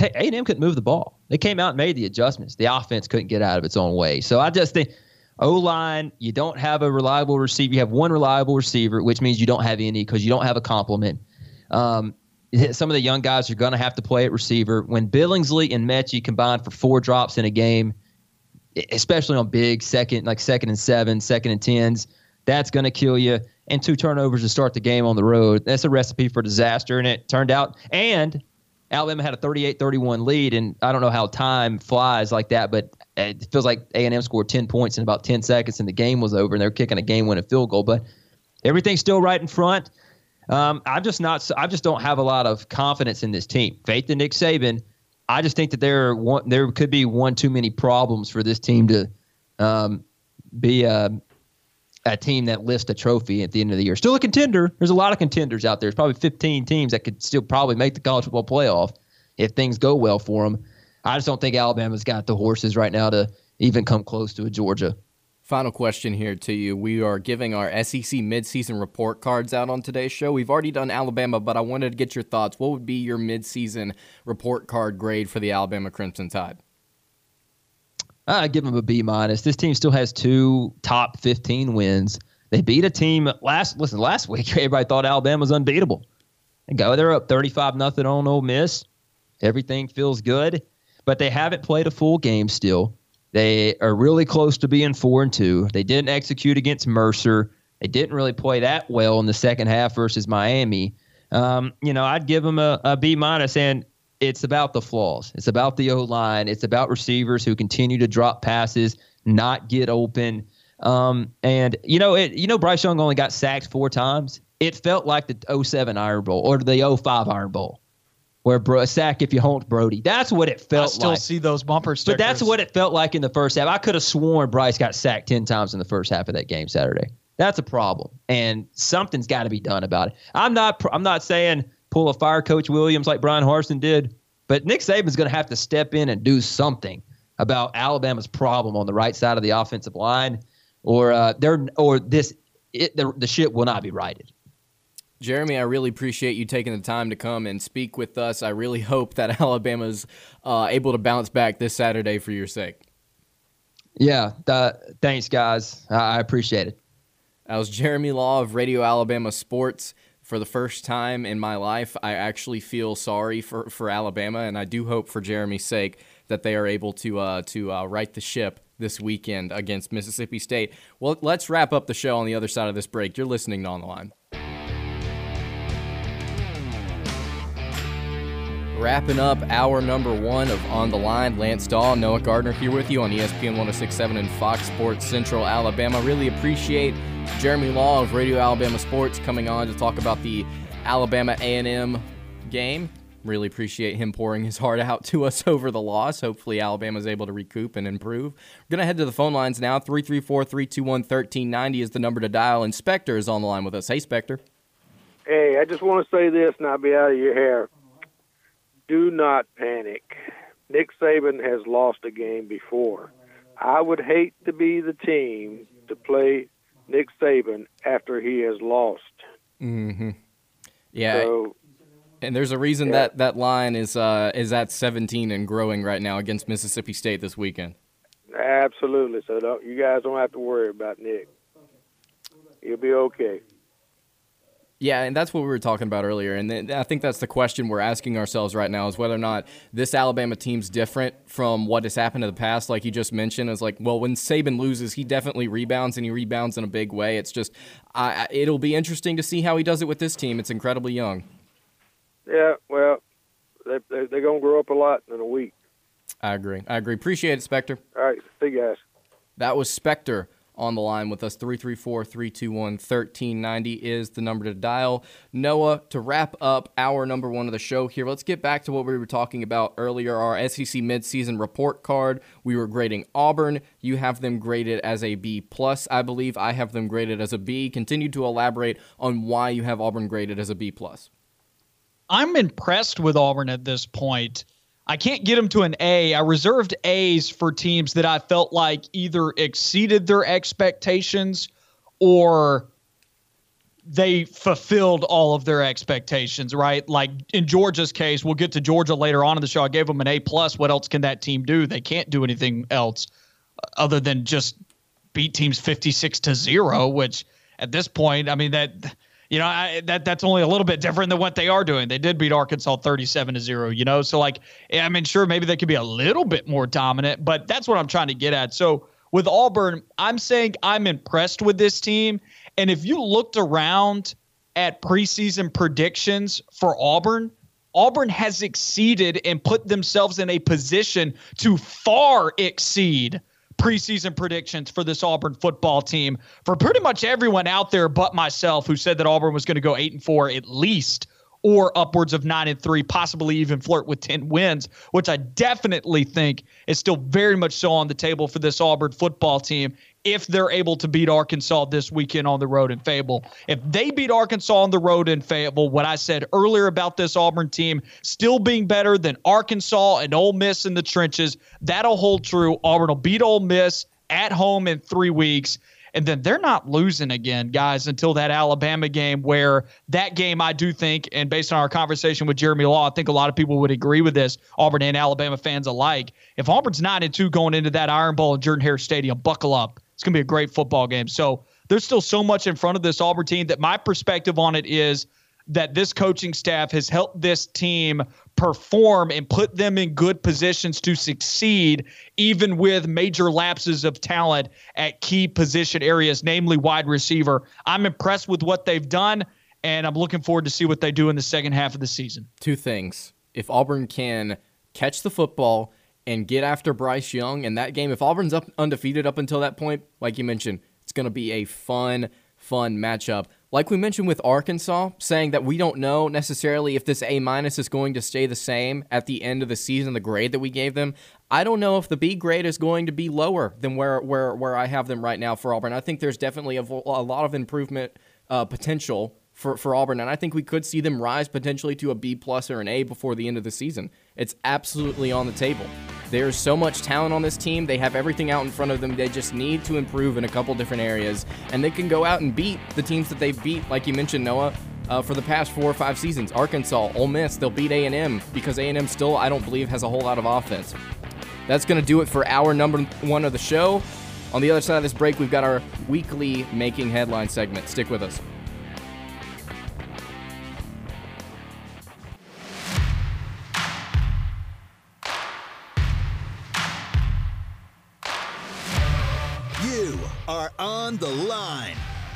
A&M couldn't move the ball. They came out and made the adjustments. The offense couldn't get out of its own way. So I just think O line, you don't have a reliable receiver. You have one reliable receiver, which means you don't have any because you don't have a complement. Um, some of the young guys are going to have to play at receiver. When Billingsley and Metchie combined for four drops in a game, especially on big second, like second and seven, second and tens, that's going to kill you and two turnovers to start the game on the road. That's a recipe for disaster, and it turned out. And Alabama had a 38-31 lead, and I don't know how time flies like that, but it feels like A&M scored 10 points in about 10 seconds, and the game was over, and they're kicking a game-winning field goal. But everything's still right in front. Um, I'm just not. I just don't have a lot of confidence in this team. Faith in Nick Saban. I just think that there one, there could be one too many problems for this team to um, be uh, a team that lifts a trophy at the end of the year. Still a contender. There's a lot of contenders out there. There's probably 15 teams that could still probably make the college football playoff if things go well for them. I just don't think Alabama's got the horses right now to even come close to a Georgia. Final question here to you. We are giving our SEC midseason report cards out on today's show. We've already done Alabama, but I wanted to get your thoughts. What would be your midseason report card grade for the Alabama Crimson Tide? I give them a B minus. This team still has two top 15 wins. They beat a team last. Listen, last week everybody thought Alabama was unbeatable. And go, they're up 35 nothing on Ole Miss. Everything feels good, but they haven't played a full game still. They are really close to being four and two. They didn't execute against Mercer. They didn't really play that well in the second half versus Miami. Um, you know, I'd give them a, a B minus. And it's about the flaws. It's about the O line. It's about receivers who continue to drop passes, not get open. Um, and you know, it, you know, Bryce Young only got sacked four times. It felt like the 07 Iron Bowl or the 05 Iron Bowl, where bro, sack if you hold Brodie. That's what it felt. Like. I still like. see those bumper stickers. But that's what it felt like in the first half. I could have sworn Bryce got sacked ten times in the first half of that game Saturday. That's a problem, and something's got to be done about it. I'm not. I'm not saying pull a fire Coach Williams like Bryan Harsin did. But Nick Saban's going to have to step in and do something about Alabama's problem on the right side of the offensive line, or uh, they're or this it, the, the ship will not be righted. Jeremy, I really appreciate you taking the time to come and speak with us. I really hope that Alabama's uh, able to bounce back this Saturday for your sake. Yeah, uh, thanks, guys. I appreciate it. That was Jeremy Law of Radio Alabama Sports for the first time in my life, I actually feel sorry for, for Alabama, and I do hope for Jeremy's sake that they are able to uh, to uh, right the ship this weekend against Mississippi State. Well, let's wrap up the show on the other side of this break. You're listening to On the Line. Wrapping up hour number one of On the Line, Lance Dawe, Noah Gardner here with you on ESPN 1067 and Fox Sports Central Alabama. Really appreciate Jeremy Law of Radio Alabama Sports coming on to talk about the Alabama A&M game. Really appreciate him pouring his heart out to us over the loss. Hopefully, Alabama is able to recoup and improve. We're going to head to the phone lines now. 334 321 1390 is the number to dial. Inspector is on the line with us. Hey, Spectre. Hey, I just want to say this, and I'll be out of your hair. Do not panic. Nick Saban has lost a game before. I would hate to be the team to play Nick Saban after he has lost. Mm-hmm. Yeah. So, and there's a reason Yeah. that that line is uh, is at 17 and growing right now against Mississippi State this weekend. absolutely. So don't, you guys don't have to worry about Nick. He'll be okay. Yeah, and that's what we were talking about earlier. And I think that's the question we're asking ourselves right now is whether or not this Alabama team's different from what has happened in the past. Like you just mentioned, is like, well, when Saban loses, he definitely rebounds and he rebounds in a big way. It's just, I, I- it'll be interesting to see how he does it with this team. It's incredibly young. Yeah, well, they, they, they're going to grow up a lot in a week. I agree. I agree. Appreciate it, Spectre. All right, see you guys. That was Spectre on the line with us. 334 321 1390 is the number to dial. Noah, to wrap up our number one of the show here, let's get back to what we were talking about earlier our SEC midseason report card. We were grading Auburn. You have them graded as a B. plus. I believe I have them graded as a B. Continue to elaborate on why you have Auburn graded as a B. plus. I'm impressed with Auburn at this point. I can't get them to an A. I reserved A's for teams that I felt like either exceeded their expectations or they fulfilled all of their expectations, right? Like in Georgia's case, we'll get to Georgia later on in the show. I gave them an A plus. What else can that team do? They can't do anything else uh, other than just beat teams 56 to 0, which at this point, I mean that you know, I, that that's only a little bit different than what they are doing. They did beat Arkansas 37 to 0, you know. So like I mean, sure maybe they could be a little bit more dominant, but that's what I'm trying to get at. So with Auburn, I'm saying I'm impressed with this team. And if you looked around at preseason predictions for Auburn, Auburn has exceeded and put themselves in a position to far exceed preseason predictions for this Auburn football team for pretty much everyone out there but myself who said that Auburn was going to go 8 and 4 at least or upwards of 9 and 3 possibly even flirt with 10 wins which I definitely think is still very much so on the table for this Auburn football team if they're able to beat Arkansas this weekend on the road in Fayetteville. If they beat Arkansas on the road in Fayetteville, what I said earlier about this Auburn team still being better than Arkansas and Ole Miss in the trenches, that'll hold true. Auburn will beat Ole Miss at home in three weeks. And then they're not losing again, guys, until that Alabama game, where that game, I do think, and based on our conversation with Jeremy Law, I think a lot of people would agree with this, Auburn and Alabama fans alike. If Auburn's 9 and 2 going into that Iron Bowl in Jordan Hare Stadium, buckle up. It's going to be a great football game. So there's still so much in front of this Auburn team that my perspective on it is that this coaching staff has helped this team perform and put them in good positions to succeed, even with major lapses of talent at key position areas, namely wide receiver. I'm impressed with what they've done, and I'm looking forward to see what they do in the second half of the season. Two things. If Auburn can catch the football and get after Bryce Young in that game, if Auburn's up undefeated up until that point, like you mentioned, it's going to be a fun, fun matchup. Like we mentioned with Arkansas, saying that we don't know necessarily if this A minus is going to stay the same at the end of the season, the grade that we gave them. I don't know if the B grade is going to be lower than where where where I have them right now for Auburn. I think there's definitely a, a lot of improvement uh, potential for, for Auburn, and I think we could see them rise potentially to a B plus or an A before the end of the season. It's absolutely on the table. There's so much talent on this team. They have everything out in front of them. They just need to improve in a couple different areas, and they can go out and beat the teams that they've beat, like you mentioned, Noah. Uh, for the past four or five seasons, Arkansas, Ole Miss, they'll beat A&M because A&M still, I don't believe, has a whole lot of offense. That's going to do it for our number one of the show. On the other side of this break, we've got our weekly making headline segment. Stick with us. On the line.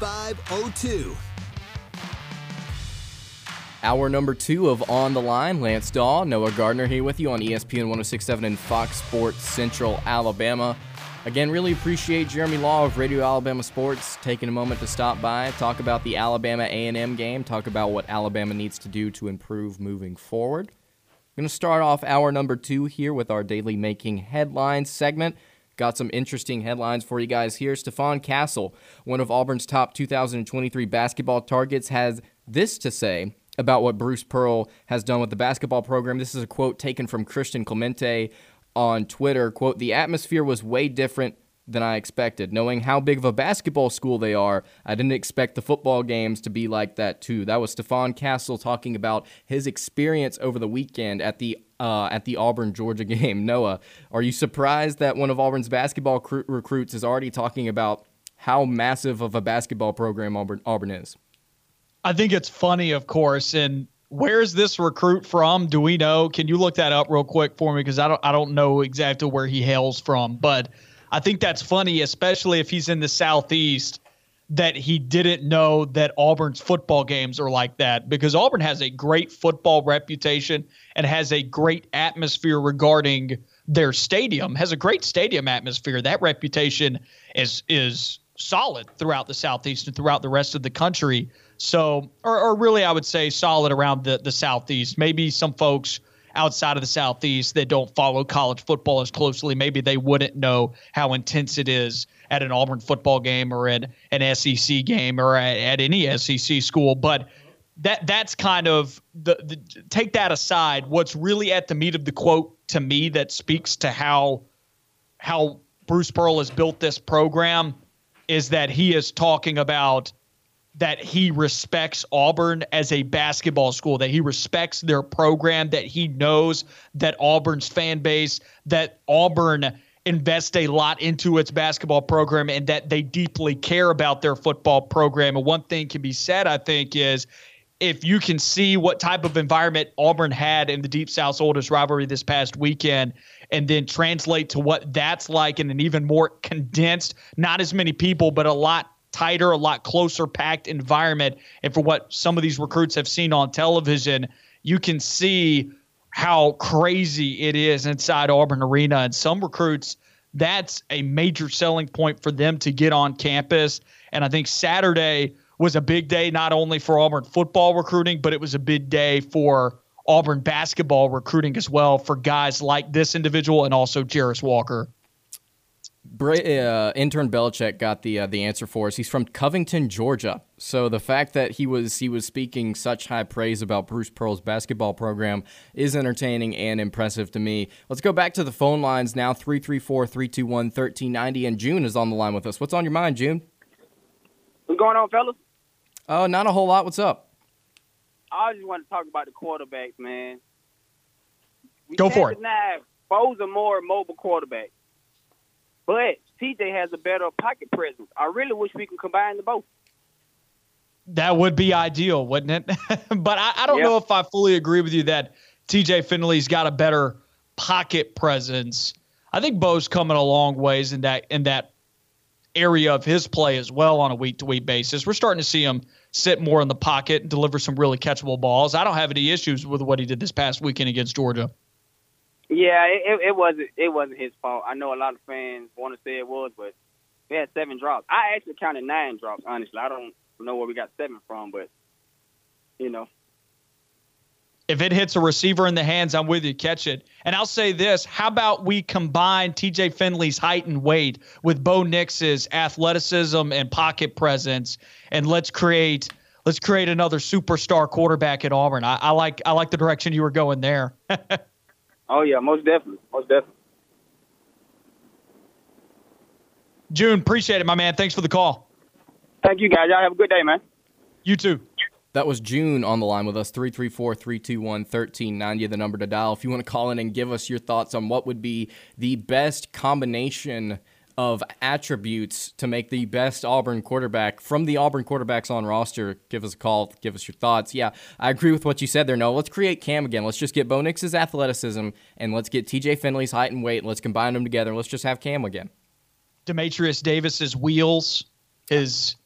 888-382-7502. Hour number two of On the Line. Lance Dawe, Noah Gardner here with you on ESPN 1067 and Fox Sports Central Alabama. Again, really appreciate Jeremy Law of Radio Alabama Sports taking a moment to stop by, talk about the Alabama A&M game, talk about what Alabama needs to do to improve moving forward. I'm going to start off hour number two here with our daily making headlines segment. Got some interesting headlines for you guys here. Stephon Castle, one of Auburn's top 2023 basketball targets, has this to say about what Bruce Pearl has done with the basketball program. This is a quote taken from Christian Clemente on Twitter. Quote, the atmosphere was way different than I expected. Knowing how big of a basketball school they are, I didn't expect the football games to be like that too. That was Stephon Castle talking about his experience over the weekend at the uh, at the Auburn Georgia game. Noah, are you surprised that one of Auburn's basketball cr- recruits is already talking about how massive of a basketball program Auburn, Auburn is? I think it's funny, of course. And where's this recruit from? Do we know? Can you look that up real quick for me? Because I don't I don't know exactly where he hails from. But I think that's funny, especially if he's in the southeast, that he didn't know that Auburn's football games are like that. Because Auburn has a great football reputation and has a great atmosphere regarding their stadium, has a great stadium atmosphere. That reputation is is solid throughout the southeast and throughout the rest of the country. So, or, or really, I would say solid around the, the Southeast. Maybe some folks outside of the Southeast that don't follow college football as closely, maybe they wouldn't know how intense it is at an Auburn football game or at an SEC game or at, at any SEC school. But that that's kind of the, the take that aside. What's really at the meat of the quote to me that speaks to how how Bruce Pearl has built this program is that he is talking about that he respects Auburn as a basketball school, that he respects their program, that he knows that Auburn's fan base, that Auburn invest a lot into its basketball program and that they deeply care about their football program. And one thing can be said, I think, is if you can see what type of environment Auburn had in the Deep South's oldest rivalry this past weekend, and then translate to what that's like in an even more condensed, not as many people, but a lot tighter, a lot closer packed environment. And for what some of these recruits have seen on television, you can see how crazy it is inside Auburn Arena. And some recruits, that's a major selling point for them to get on campus. And I think Saturday was a big day, not only for Auburn football recruiting, but it was a big day for Auburn basketball recruiting as well for guys like this individual and also Jarace Walker. Bra- uh, intern Belichick got the uh, the answer for us. He's from Covington, Georgia. So the fact that he was he was speaking such high praise about Bruce Pearl's basketball program is entertaining and impressive to me. Let's go back to the phone lines now 334-321-1390 and June is on the line with us. What's on your mind, June? What's going on, fellas? Oh, uh, not a whole lot. What's up? I just want to talk about the quarterbacks, man. We Go for it. Bo's a more mobile quarterback. But TJ has a better pocket presence. I really wish we could combine the both. That would be ideal, wouldn't it? but I, I don't yep. know if I fully agree with you that TJ Finley's got a better pocket presence. I think Bo's coming a long ways in that in that area of his play as well on a week to week basis. We're starting to see him sit more in the pocket and deliver some really catchable balls. I don't have any issues with what he did this past weekend against Georgia. Yeah, it, it wasn't it wasn't his fault. I know a lot of fans want to say it was, but we had seven drops. I actually counted nine drops. Honestly, I don't know where we got seven from, but you know. If it hits a receiver in the hands, I'm with you. Catch it. And I'll say this: How about we combine T.J. Finley's height and weight with Bo Nix's athleticism and pocket presence, and let's create let's create another superstar quarterback at Auburn. I, I like I like the direction you were going there. Oh yeah, most definitely, most definitely. June, appreciate it, my man. Thanks for the call. Thank you, guys. Y'all have a good day, man. You too. That was June on the line with us, 334 321 1390, the number to dial. If you want to call in and give us your thoughts on what would be the best combination of attributes to make the best Auburn quarterback from the Auburn quarterbacks on roster, give us a call, give us your thoughts. Yeah, I agree with what you said there. No, let's create Cam again. Let's just get Bo Nix's athleticism and let's get TJ Finley's height and weight and let's combine them together and let's just have Cam again. Dematrius Davis's wheels, his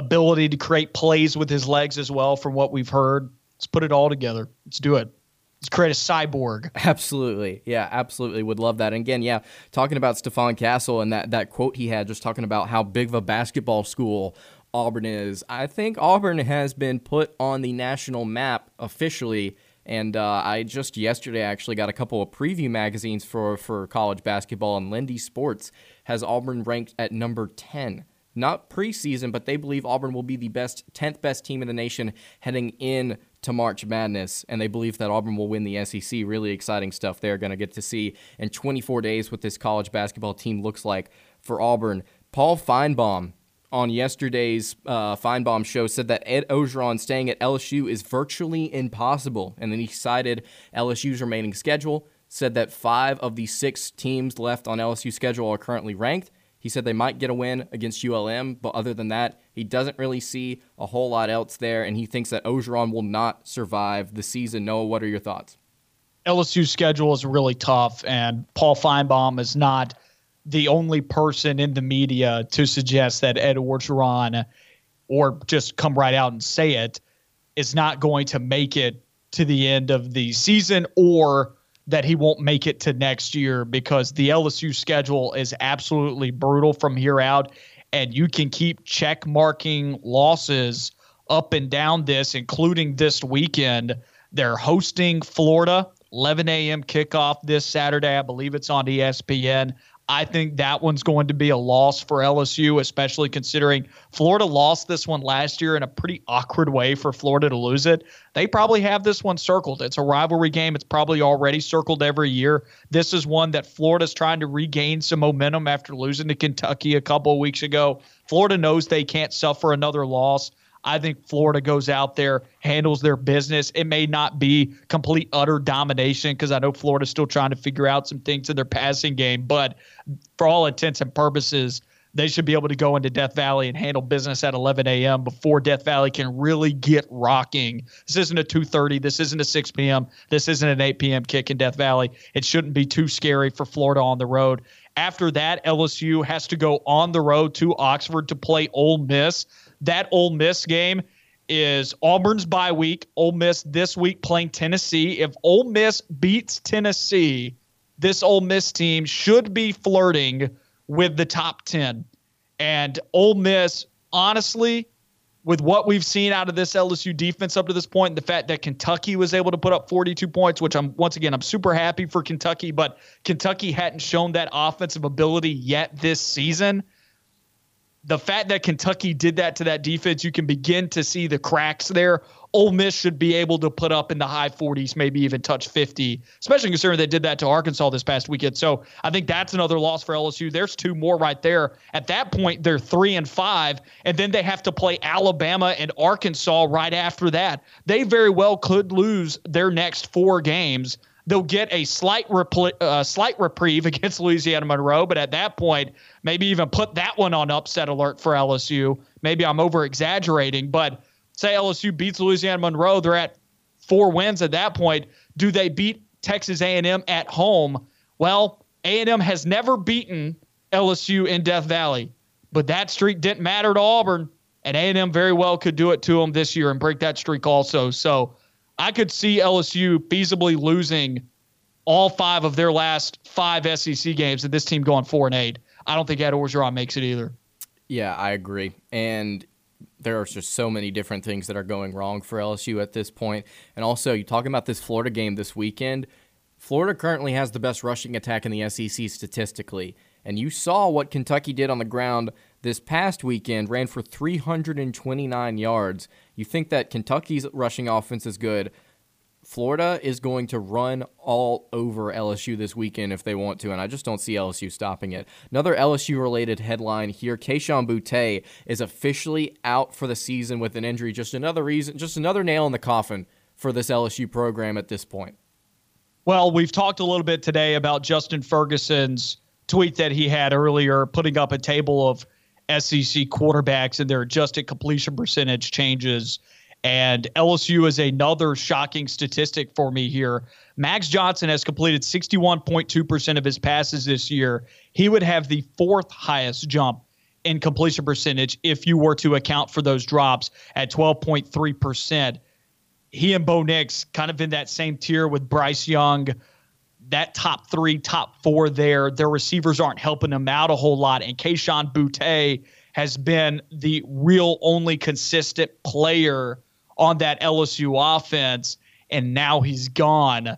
ability to create plays with his legs as well, from what we've heard. Let's put it all together. Let's do it. Let's create a cyborg. Absolutely. Yeah, absolutely. Would love that. And again, yeah, talking about Stephon Castle and that, that quote he had, just talking about how big of a basketball school Auburn is. I think Auburn has been put on the national map officially. And uh, I just yesterday actually got a couple of preview magazines for, for college basketball, and Lindy Sports has Auburn ranked at number 10 not preseason, but they believe Auburn will be the best 10th best team in the nation heading in to March Madness, and they believe that Auburn will win the SEC. Really exciting stuff they're going to get to see in 24 days what this college basketball team looks like for Auburn. Paul Finebaum on yesterday's uh, Finebaum show said that Ed Orgeron staying at LSU is virtually impossible, and then he cited LSU's remaining schedule, said that five of the six teams left on LSU schedule are currently ranked, he said they might get a win against ULM, but other than that, he doesn't really see a whole lot else there, and he thinks that Orgeron will not survive the season. Noah, what are your thoughts? LSU's schedule is really tough, and Paul Finebaum is not the only person in the media to suggest that Ed Orgeron, or just come right out and say it, is not going to make it to the end of the season or that he won't make it to next year because the LSU schedule is absolutely brutal from here out. And you can keep check marking losses up and down this, including this weekend. They're hosting Florida, 11 a.m. kickoff this Saturday. I believe it's on ESPN. I think that one's going to be a loss for LSU, especially considering Florida lost this one last year in a pretty awkward way for Florida to lose it. They probably have this one circled. It's a rivalry game. It's probably already circled every year. This is one that Florida's trying to regain some momentum after losing to Kentucky a couple of weeks ago. Florida knows they can't suffer another loss. I think Florida goes out there, handles their business. It may not be complete utter domination because I know Florida's still trying to figure out some things in their passing game, but for all intents and purposes, they should be able to go into Death Valley and handle business at 11 a.m. before Death Valley can really get rocking. This isn't a 2:30. This isn't a 6 p.m. This isn't an 8 p.m. kick in Death Valley. It shouldn't be too scary for Florida on the road. After that, LSU has to go on the road to Oxford to play Ole Miss that Ole Miss game is Auburn's bye week. Ole Miss this week playing Tennessee. If Ole Miss beats Tennessee, this Ole Miss team should be flirting with the top 10. And Ole Miss, honestly, with what we've seen out of this LSU defense up to this point, and the fact that Kentucky was able to put up 42 points, which I'm once again I'm super happy for Kentucky, but Kentucky hadn't shown that offensive ability yet this season the fact that Kentucky did that to that defense, you can begin to see the cracks there. Ole Miss should be able to put up in the high 40s, maybe even touch 50, especially considering they did that to Arkansas this past weekend. So I think that's another loss for LSU. There's two more right there. At that point, they're three and five, and then they have to play Alabama and Arkansas right after that. They very well could lose their next four games they'll get a slight repl- uh, slight reprieve against Louisiana Monroe, but at that point, maybe even put that one on upset alert for LSU. Maybe I'm over exaggerating, but say LSU beats Louisiana Monroe, they're at four wins at that point. Do they beat Texas A&M at home? Well, A&M has never beaten LSU in Death Valley, but that streak didn't matter to Auburn, and A&M very well could do it to them this year and break that streak also. So I could see LSU feasibly losing all five of their last five SEC games and this team going four and eight. I don't think Ed Orgeron makes it either. Yeah, I agree. And there are just so many different things that are going wrong for LSU at this point. And also, you talking about this Florida game this weekend. Florida currently has the best rushing attack in the SEC statistically. And you saw what Kentucky did on the ground this past weekend, ran for 329 yards. You think that Kentucky's rushing offense is good. Florida is going to run all over LSU this weekend if they want to, and I just don't see LSU stopping it. Another LSU related headline here Kayshon Boutte is officially out for the season with an injury. Just another reason, just another nail in the coffin for this LSU program at this point. Well, we've talked a little bit today about Justin Ferguson's tweet that he had earlier, putting up a table of SEC quarterbacks and their adjusted completion percentage changes. And LSU is another shocking statistic for me here. Max Johnson has completed 61.2% of his passes this year. He would have the fourth highest jump in completion percentage if you were to account for those drops at 12.3%. he and Bo Nix kind of in that same tier with Bryce Young, that top three, top four there. Their receivers aren't helping them out a whole lot. And Kayshon Boutte has been the real only consistent player on that LSU offense. And now he's gone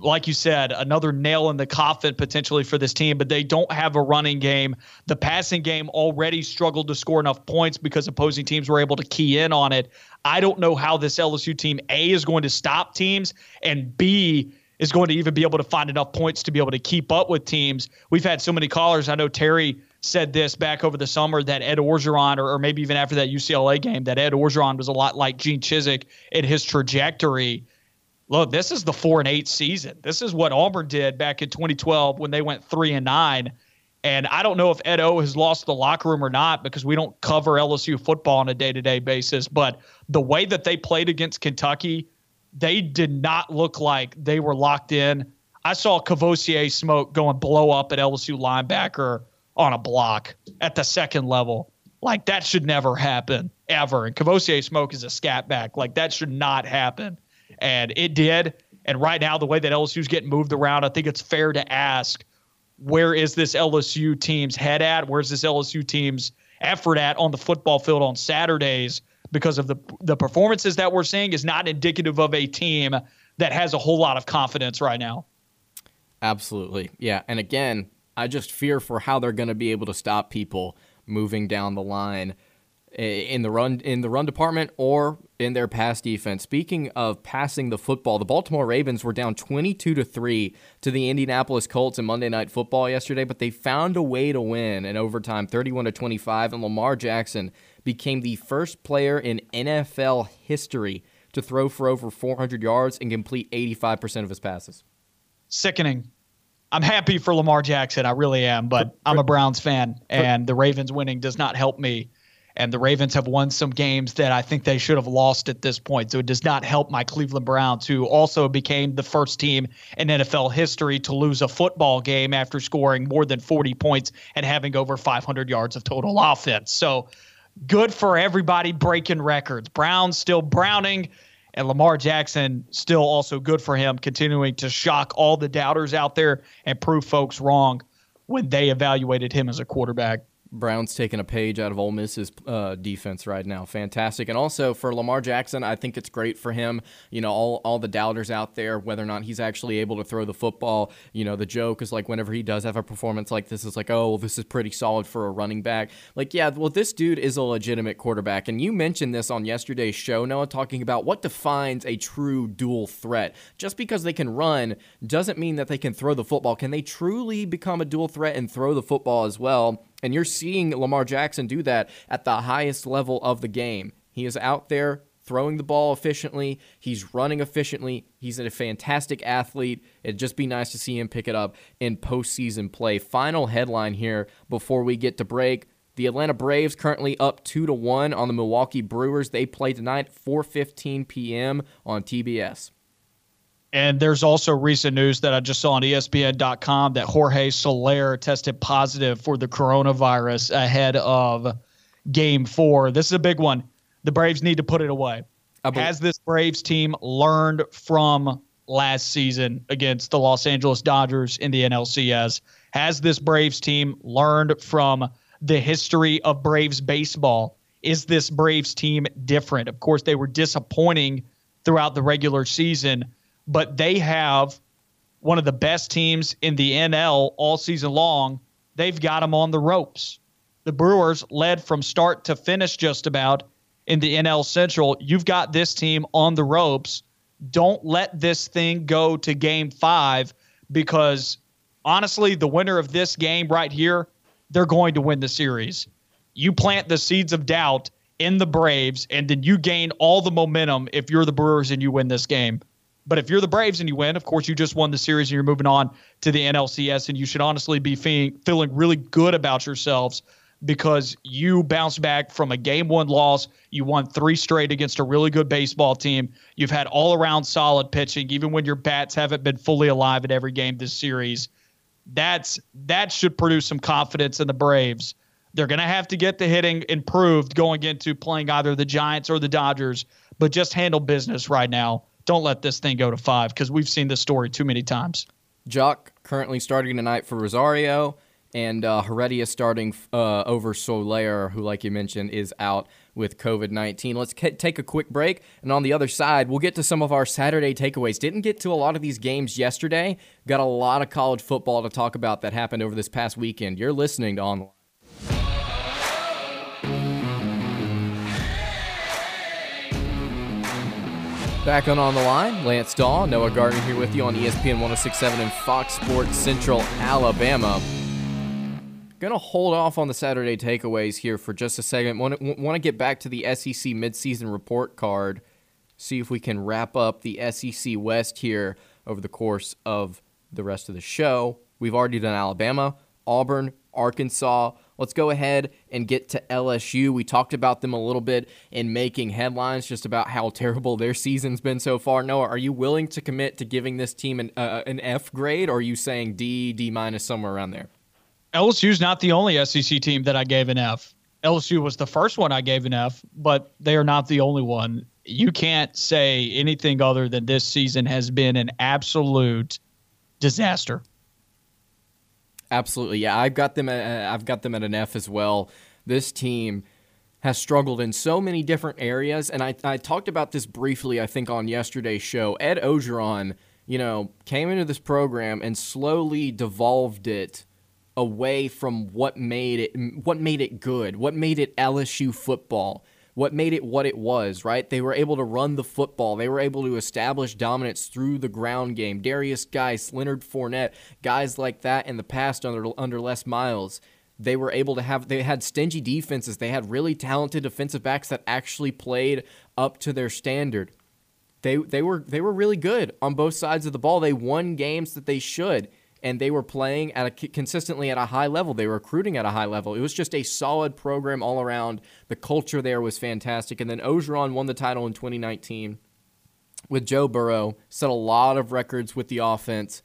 like you said, another nail in the coffin potentially for this team, but they don't have a running game. The passing game already struggled to score enough points because opposing teams were able to key in on it. I don't know how this LSU team, A, is going to stop teams, and B, is going to even be able to find enough points to be able to keep up with teams. We've had so many callers. I know Terry said this back over the summer that Ed Orgeron, or, or maybe even after that UCLA game, that Ed Orgeron was a lot like Gene Chizik in his trajectory look, this is the four and eight season. This is what Auburn did back in 2012 when they went three and nine. And I don't know if Ed O has lost the locker room or not because we don't cover LSU football on a day to day basis. But the way that they played against Kentucky, they did not look like they were locked in. I saw Kavosiey Smoke go and blow up at LSU linebacker on a block at the second level. Like that should never happen ever. And Kavosiey Smoke is a scat back. Like that should not happen and it did. And right now, the way that LSU's getting moved around, I think it's fair to ask where is this LSU team's head at? Where's this LSU team's effort at on the football field on Saturdays? Because of the the performances that we're seeing is not indicative of a team that has a whole lot of confidence right now. Absolutely, yeah. And again, I just fear for how they're going to be able to stop people moving down the line in the run in the run department or in their pass defense. Speaking of passing the football, the Baltimore Ravens were down 22 to 3 to the Indianapolis Colts in Monday Night Football yesterday, but they found a way to win in overtime 31 to 25 and Lamar Jackson became the first player in NFL history to throw for over 400 yards and complete 85% of his passes. Sickening. I'm happy for Lamar Jackson. I really am, but I'm a Browns fan, and the Ravens winning does not help me and the Ravens have won some games that I think they should have lost at this point. So it does not help my Cleveland Browns, who also became the first team in NFL history to lose a football game after scoring more than 40 points and having over 500 yards of total offense. So good for everybody breaking records. Browns still browning. And Lamar Jackson, still also good for him, continuing to shock all the doubters out there and prove folks wrong when they evaluated him as a quarterback. Brown's taking a page out of Ole Miss's uh, defense right now. Fantastic. And also for Lamar Jackson, I think it's great for him. You know, all, all the doubters out there, whether or not he's actually able to throw the football. You know, the joke is like whenever he does have a performance like this, it's like, oh, well, this is pretty solid for a running back. Like, yeah, well, this dude is a legitimate quarterback. And you mentioned this on yesterday's show, Noah, talking about what defines a true dual threat. Just because they can run doesn't mean that they can throw the football. Can they truly become a dual threat and throw the football as well? And you're seeing Lamar Jackson do that at the highest level of the game. He is out there throwing the ball efficiently. He's running efficiently. He's a fantastic athlete. It'd just be nice to see him pick it up in postseason play. Final headline here before we get to break. The Atlanta Braves currently up 2 to 1 on the Milwaukee Brewers. They play tonight 4:15 p.m. on TBS. And there's also recent news that I just saw on ESPN.com that Jorge Soler tested positive for the coronavirus ahead of game four. This is a big one. The Braves need to put it away. Has this Braves team learned from last season against the Los Angeles Dodgers in the NLCS? Has this Braves team learned from the history of Braves baseball? Is this Braves team different? Of course, they were disappointing throughout the regular season but they have one of the best teams in the NL all season long. They've got them on the ropes. The Brewers led from start to finish just about in the NL Central. You've got this team on the ropes. Don't let this thing go to game five because honestly, the winner of this game right here, they're going to win the series. You plant the seeds of doubt in the Braves, and then you gain all the momentum if you're the Brewers and you win this game. But if you're the Braves and you win, of course, you just won the series and you're moving on to the NLCS, and you should honestly be feeling, feeling really good about yourselves because you bounced back from a game one loss. You won three straight against a really good baseball team. You've had all around solid pitching, even when your bats haven't been fully alive in every game this series. That's that should produce some confidence in the Braves. They're going to have to get the hitting improved going into playing either the Giants or the Dodgers but just handle business right now. Don't let this thing go to five because we've seen this story too many times. Joc currently starting tonight for Rosario, and uh, Heredia starting uh, over Soler, who, like you mentioned, is out with COVID 19. Let's take a quick break, and on the other side, we'll get to some of our Saturday takeaways. Didn't get to a lot of these games yesterday, got a lot of college football to talk about that happened over this past weekend. You're listening to On Back on On the Line, Lance Dawe, Noah Gardner here with you on ESPN 1067 and Fox Sports Central, Alabama. Gonna hold off on the Saturday takeaways here for just a second. To, want to get back to the SEC midseason report card, see if we can wrap up the SEC West here over the course of the rest of the show. We've already done Alabama, Auburn, Arkansas. Let's go ahead and get to LSU. We talked about them a little bit in making headlines, just about how terrible their season's been so far. Noah, are you willing to commit to giving this team an, uh, an F grade, or are you saying D, D minus, somewhere around there? LSU's not the only SEC team that I gave an F. LSU was the first one I gave an F, but they are not the only one. You can't say anything other than this season has been an absolute disaster. Absolutely, yeah. I've got them. At, I've got them at an F as well. This team has struggled in so many different areas, and I, I talked about this briefly. I think on yesterday's show, Ed Orgeron, you know, came into this program and slowly devolved it away from what made it what made it good, what made it LSU football, what made it what it was, right? They were able to run the football. They were able to establish dominance through the ground game. Derrius Guice, Leonard Fournette, guys like that in the past under under Les Miles. They were able to have they had stingy defenses. They had really talented defensive backs that actually played up to their standard. They they were they were really good on both sides of the ball. They won games that they should and they were playing at a consistently at a high level. They were recruiting at a high level. It was just a solid program all around. The culture there was fantastic. And then Orgeron won the title in 2019 with Joe Burrow, set a lot of records with the offense.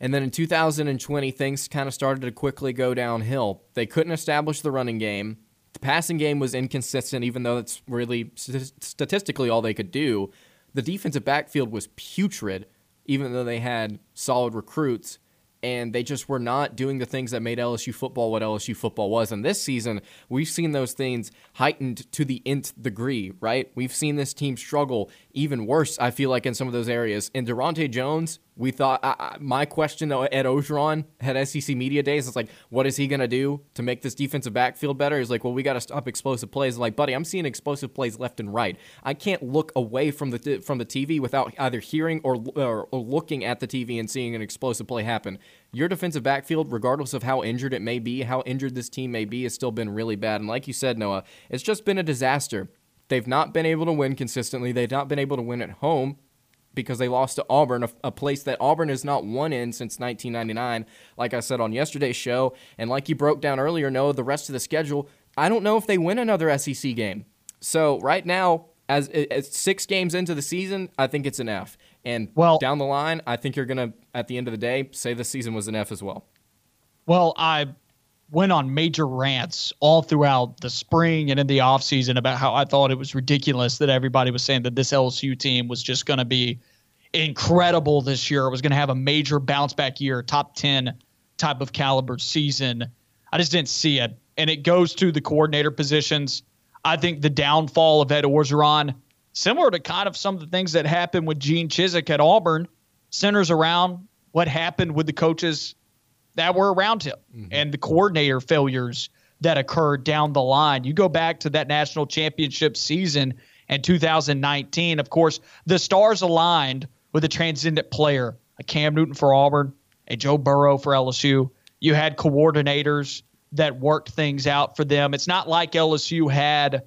And then in 2020, things kind of started to quickly go downhill. They couldn't establish the running game. The passing game was inconsistent, even though that's really statistically all they could do. The defensive backfield was putrid, even though they had solid recruits and they just were not doing the things that made LSU football what LSU football was. And this season, we've seen those things heightened to the nth degree, right? We've seen this team struggle even worse, I feel like, in some of those areas. And Daronte Jones, we thought my question at Orgeron had SEC media days. It's like, what is he going to do to make this defensive backfield better? He's like, well, we got to stop explosive plays. I'm like, buddy, I'm seeing explosive plays left and right. I can't look away from the from the TV without either hearing or, or, or looking at the TV and seeing an explosive play happen. Your defensive backfield, regardless of how injured it may be, how injured this team may be, has still been really bad. And like you said, Noah, it's just been a disaster. They've not been able to win consistently. They've not been able to win at home because they lost to Auburn, a, a, place that Auburn has not won in since 1999. Like I said on yesterday's show, and like you broke down earlier, no, the rest of the schedule, I don't know if they win another SEC game. So right now, as, as six games into the season, I think it's an F. And well, down the line, I think you're gonna, at the end of the day, say the season was an F as well. Well, I went on major rants all throughout the spring and in the offseason about how I thought it was ridiculous that everybody was saying that this LSU team was just going to be incredible this year. It was going to have a major bounce back year, top 10 type of caliber season. I just didn't see it. And it goes to the coordinator positions. I think the downfall of Ed Orgeron, similar to kind of some of the things that happened with Gene Chizik at Auburn, centers around what happened with the coaches that were around him mm-hmm. and the coordinator failures that occurred down the line. You go back to that national championship season in 2019. Of course, the stars aligned with a transcendent player, a Cam Newton for Auburn, a Joe Burrow for LSU. You had coordinators that worked things out for them. It's not like LSU had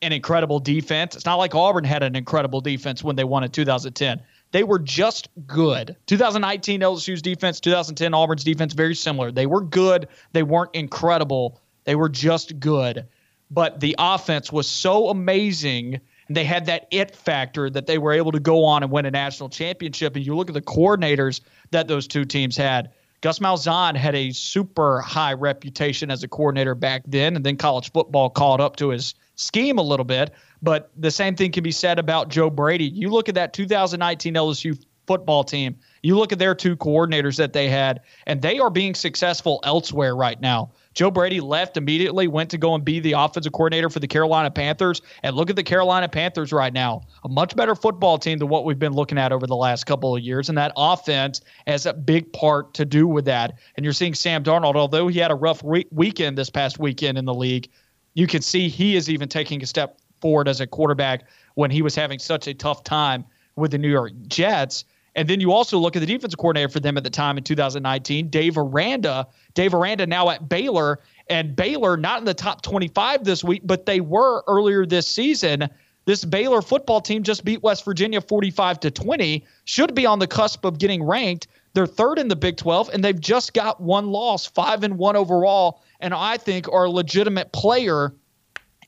an incredible defense. It's not like Auburn had an incredible defense when they won in 2010. They were just good. 2019 LSU's defense, 2010 Auburn's defense, very similar. They were good. They weren't incredible. They were just good. But the offense was so amazing. And they had that it factor that they were able to go on and win a national championship. And you look at the coordinators that those two teams had Gus Malzahn had a super high reputation as a coordinator back then, and then college football caught up to his scheme a little bit. But the same thing can be said about Joe Brady. You look at that 2019 LSU football team, you look at their two coordinators that they had, and they are being successful elsewhere right now. Joe Brady left immediately, went to go and be the offensive coordinator for the Carolina Panthers. And look at the Carolina Panthers right now. A much better football team than what we've been looking at over the last couple of years. And that offense has a big part to do with that. And you're seeing Sam Darnold, although he had a rough re- weekend this past weekend in the league, you can see he is even taking a step forward as a quarterback when he was having such a tough time with the New York Jets. And then you also look at the defensive coordinator for them at the time in 2019, Dave Aranda. Dave Aranda now at Baylor, and Baylor not in the top 25 this week, but they were earlier this season. This Baylor football team just beat West Virginia 45 to 20, should be on the cusp of getting ranked. They're third in the Big 12, and they've just got one loss, five and one overall, and I think are a legitimate player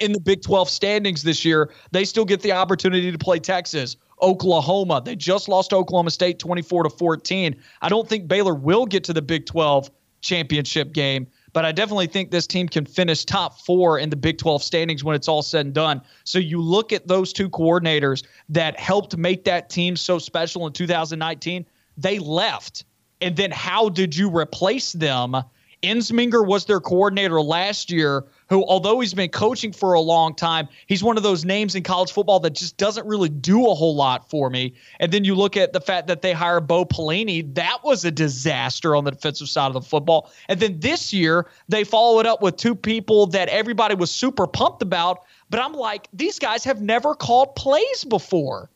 in the Big 12 standings this year. They still get the opportunity to play Texas. Oklahoma. They just lost Oklahoma State 24 to 14. I don't think Baylor will get to the Big 12 championship game, but I definitely think this team can finish top 4 in the Big 12 standings when it's all said and done. So you look at those two coordinators that helped make that team so special in 2019, they left. And then how did you replace them? Ensminger was their coordinator last year, who, although he's been coaching for a long time, he's one of those names in college football that just doesn't really do a whole lot for me. And then you look at the fact that they hire Bo Pelini, that was a disaster on the defensive side of the football. And then this year, they follow it up with two people that everybody was super pumped about. But I'm like, these guys have never called plays before.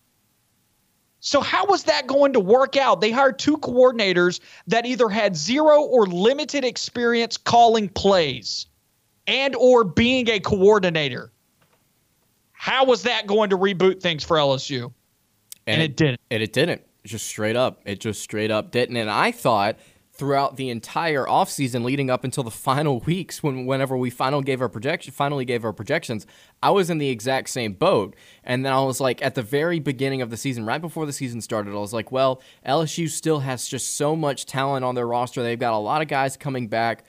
So how was that going to work out? They hired two coordinators that either had zero or limited experience calling plays and or being a coordinator. How was that going to reboot things for LSU? And, and it, it didn't. And it didn't. Just straight up. It just straight up didn't. And I thought throughout the entire offseason leading up until the final weeks when whenever we final gave our projection finally gave our projections i was in the exact same boat. And then i was like at the very beginning of the season right before the season started i was like well lsu still has just so much talent on their roster. They've got a lot of guys coming back.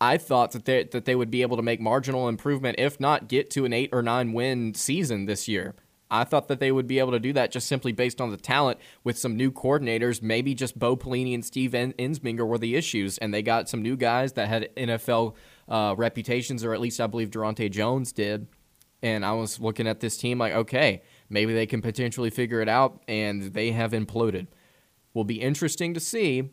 I thought that they that they would be able to make marginal improvement, if not get to an eight or nine win season this year. I thought that they would be able to do that just simply based on the talent with some new coordinators. Maybe just Bo Pelini and Steve Ensminger were the issues, and they got some new guys that had NFL uh, reputations, or at least I believe Daronte Jones did. And I was looking at this team like, okay, maybe they can potentially figure it out, and they have imploded. Will be interesting to see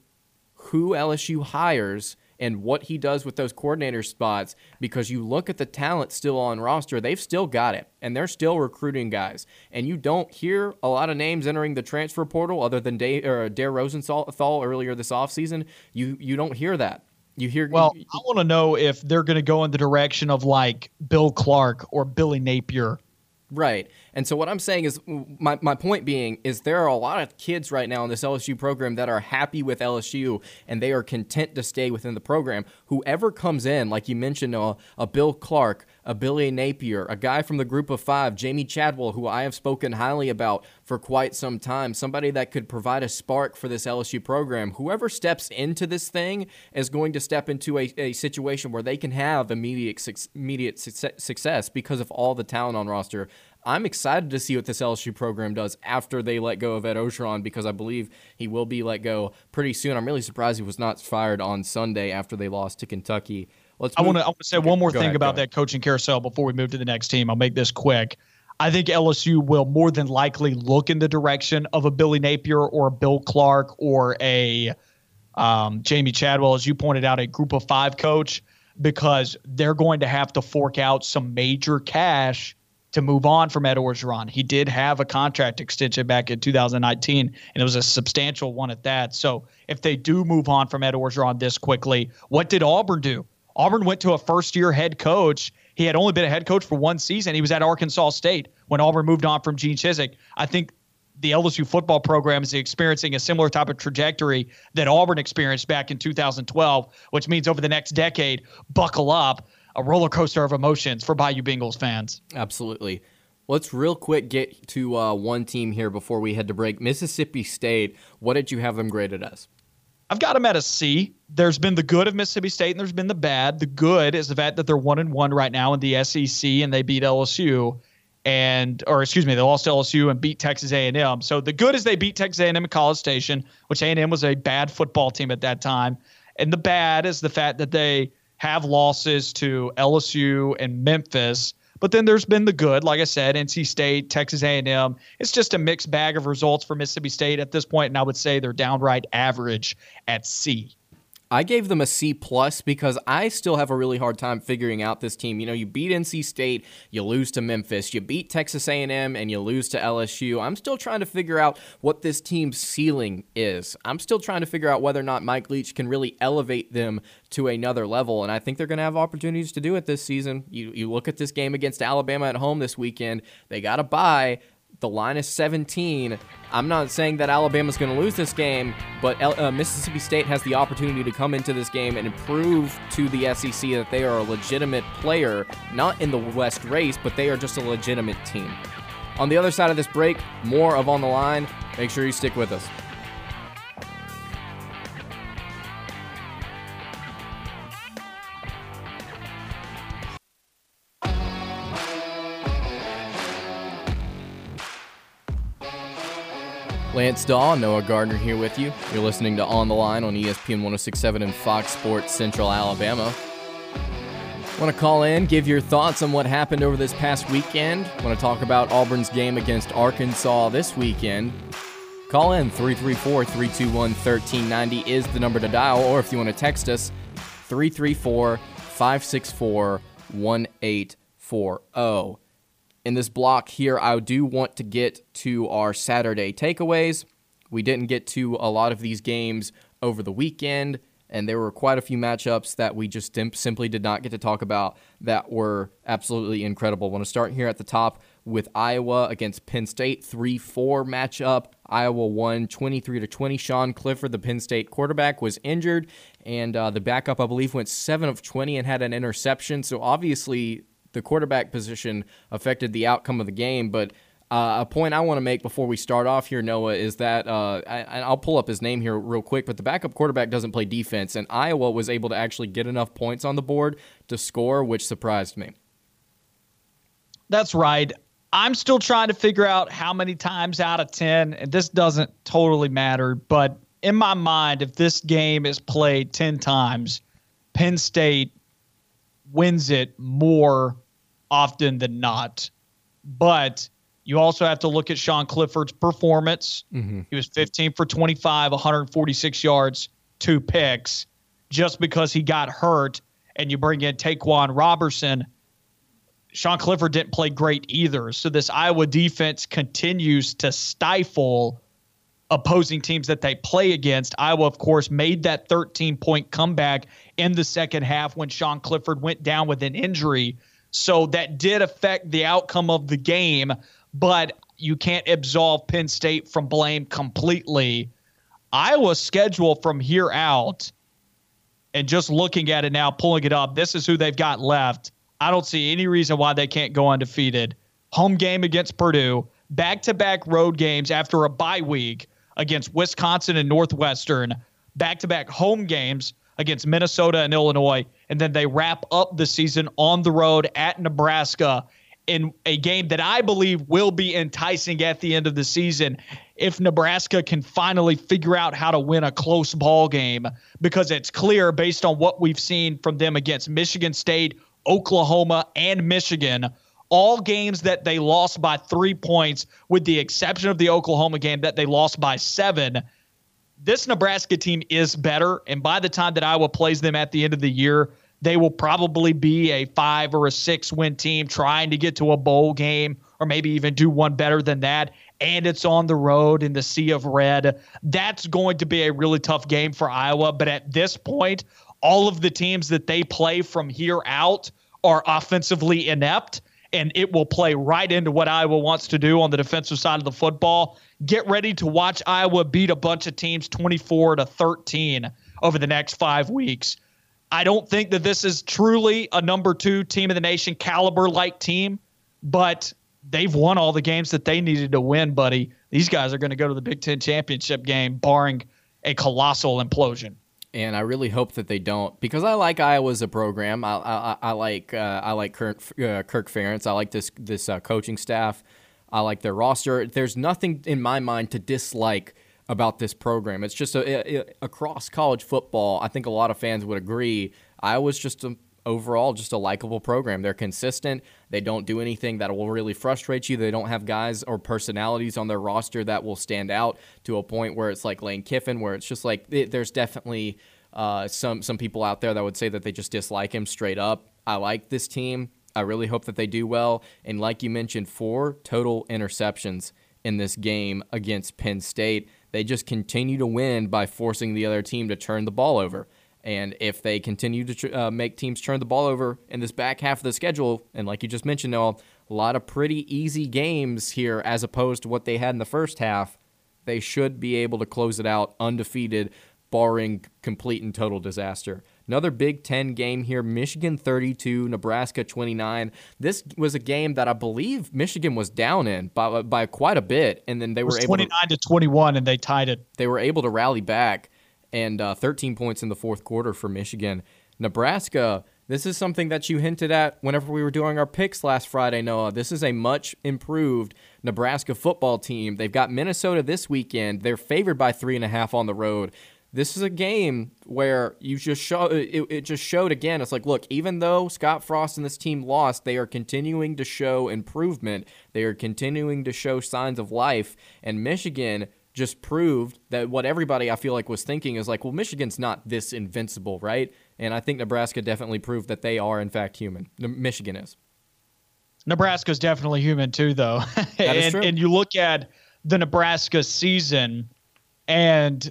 who LSU hires and what he does with those coordinator spots because you look at the talent still on roster, they've still got it and they're still recruiting guys. And you don't hear a lot of names entering the transfer portal other than Dave, or Dare Rosenthal earlier this offseason. You you don't hear that. You hear Well, I want to know if they're going to go in the direction of like Bill Clark or Billy Napier Right. And so what I'm saying is my, my point being is there are a lot of kids right now in this LSU program that are happy with LSU and they are content to stay within the program. Whoever comes in, like you mentioned, a, a Bill Clark, a Billy Napier, a guy from the group of five, Jamey Chadwell, who I have spoken highly about for quite some time, somebody that could provide a spark for this LSU program. Whoever steps into this thing is going to step into a, a situation where they can have immediate immediate success because of all the talent on roster. I'm excited to see what this LSU program does after they let go of Ed Orgeron because I believe he will be let go pretty soon. I'm really surprised he was not fired on Sunday after they lost to Kentucky. Let's I want to say one more thing ahead, about that coaching carousel before we move to the next team. I'll make this quick. I think LSU will more than likely look in the direction of a Billy Napier or a Bill Clark or a um, Jamey Chadwell, as you pointed out, a group of five coach, because they're going to have to fork out some major cash to move on from Ed Orgeron. He did have a contract extension back in 2019, and it was a substantial one at that. So if they do move on from Ed Orgeron this quickly, what did Auburn do? Auburn went to a first year head coach. He had only been a head coach for one season. He was at Arkansas State when Auburn moved on from Gene Chizik. I think the LSU football program is experiencing a similar type of trajectory that Auburn experienced back in 2012, which means over the next decade, buckle up a roller coaster of emotions for Bayou Bengals fans. Absolutely. Let's real quick get to uh, one team here before we head to break. Mississippi State. What did you have them graded as? I've got them at a C. There's been the good of Mississippi State and there's been the bad. The good is the fact that they're one and one right now in the SEC and they beat LSU and or excuse me, they lost to LSU and beat Texas A&M. So the good is they beat Texas A&M at College Station, which A&M was a bad football team at that time, and the bad is the fact that they have losses to LSU and Memphis. But then there's been the good, like I said, NC State, Texas A&M. It's just a mixed bag of results for Mississippi State at this point, and I would say they're downright average at C. I gave them a C plus because I still have a really hard time figuring out this team. You know, you beat NC State, you lose to Memphis, you beat Texas A&M, and you lose to LSU. I'm still trying to figure out what this team's ceiling is. I'm still trying to figure out whether or not Mike Leach can really elevate them to another level, and I think they're going to have opportunities to do it this season. You you look at this game against Alabama at home this weekend. They got a bye. The line is 17. I'm not saying that Alabama's going to lose this game, but uh, Mississippi State has the opportunity to come into this game and prove to the SEC that they are a legitimate player, not in the West race, but they are just a legitimate team. On the other side of this break, more of On the Line. Make sure you stick with us. Lance Dawe, Noah Gardner here with you. You're listening to On the Line on ESPN 1067 and Fox Sports Central Alabama. Want to call in, give your thoughts on what happened over this past weekend? Want to talk about Auburn's game against Arkansas this weekend? Call in 334 321 1390 is the number to dial, or if you want to text us, 334 564 1840 in this block here, I do want to get to our Saturday takeaways. We didn't get to a lot of these games over the weekend, and there were quite a few matchups that we just simply did not get to talk about that were absolutely incredible. I want to start here at the top with Iowa against Penn State, 3 4 matchup. Iowa won 23 to 20. Sean Clifford, the Penn State quarterback, was injured, and uh, the backup, I believe, went 7 of 20 and had an interception. So obviously, the quarterback position affected the outcome of the game. But uh, a point I want to make before we start off here, Noah, is that uh, I, will pull up his name here real quick, but the backup quarterback doesn't play defense, and Iowa was able to actually get enough points on the board to score, which surprised me. That's right. I'm still trying to figure out how many times out of 10, and this doesn't totally matter, but in my mind, if this game is played 10 times, Penn State wins it more often than not. But you also have to look at Sean Clifford's performance. Mm-hmm. He was 15 for 25, 146 yards, two picks. Just because he got hurt and you bring in Ta'Quan Robertson, Sean Clifford didn't play great either. So this Iowa defense continues to stifle opposing teams that they play against. Iowa, of course, made that 13 point comeback in the second half when Sean Clifford went down with an injury. So that did affect the outcome of the game, but you can't absolve Penn State from blame completely. Iowa's schedule from here out, and just looking at it now, pulling it up, this is who they've got left. I don't see any reason why they can't go undefeated. Home game against Purdue, back to back road games after a bye week against Wisconsin and Northwestern, back to back home games against Minnesota and Illinois, and then they wrap up the season on the road at Nebraska in a game that I believe will be enticing at the end of the season if Nebraska can finally figure out how to win a close ball game because it's clear based on what we've seen from them against Michigan State, Oklahoma, and Michigan all games that they lost by three points, with the exception of the Oklahoma game that they lost by seven. This Nebraska team is better. And by the time that Iowa plays them at the end of the year, they will probably be a five or a six win team trying to get to a bowl game or maybe even do one better than that. And it's on the road in the sea of red. That's going to be a really tough game for Iowa. But at this point, all of the teams that they play from here out are offensively inept and it will play right into what Iowa wants to do on the defensive side of the football. Get ready to watch Iowa beat a bunch of teams 24 to 13 over the next five weeks. I don't think that this is truly a number two team in the nation caliber like team, but they've won all the games that they needed to win, buddy. These guys are going to go to the Big Ten championship game, barring a colossal implosion. And I really hope that they don't, because I like Iowa as a program. I, I, I like uh, I like Kirk, uh, Kirk Ferentz. I like this this uh, coaching staff. I like their roster. There's nothing in my mind to dislike about this program. It's just a, a, across college football. I think a lot of fans would agree. Iowa's just a, overall just a likable program. They're consistent. They don't do anything that will really frustrate you. They don't have guys or personalities on their roster that will stand out to a point where it's like Lane Kiffin, where it's just like it, there's definitely uh, some some people out there that would say that they just dislike him straight up. I like this team. I really hope that they do well. And like you mentioned, four total interceptions in this game against Penn State. They just continue to win by forcing the other team to turn the ball over. And if they continue to uh, make teams turn the ball over in this back half of the schedule, and like you just mentioned, Noah, a lot of pretty easy games here as opposed to what they had in the first half, they should be able to close it out undefeated, barring complete and total disaster. Another Big Ten game here Michigan 32, Nebraska 29. This was a game that I believe Michigan was down in by, by quite a bit, and then they were able 29 to, to 21, and they tied it. They were able to rally back, and uh, 13 points in the fourth quarter for Michigan. Nebraska, this is something that you hinted at whenever we were doing our picks last Friday, Noah. This is a much improved Nebraska football team. They've got Minnesota this weekend. They're favored by three and a half on the road this is a game where you just show it, it just showed again it's like look even though scott frost and this team lost they are continuing to show improvement they are continuing to show signs of life and michigan just proved that what everybody i feel like was thinking is like well michigan's not this invincible right? And i think nebraska definitely proved that they are in fact human. Michigan is. Nebraska's definitely human too though. And, and you look at the nebraska season and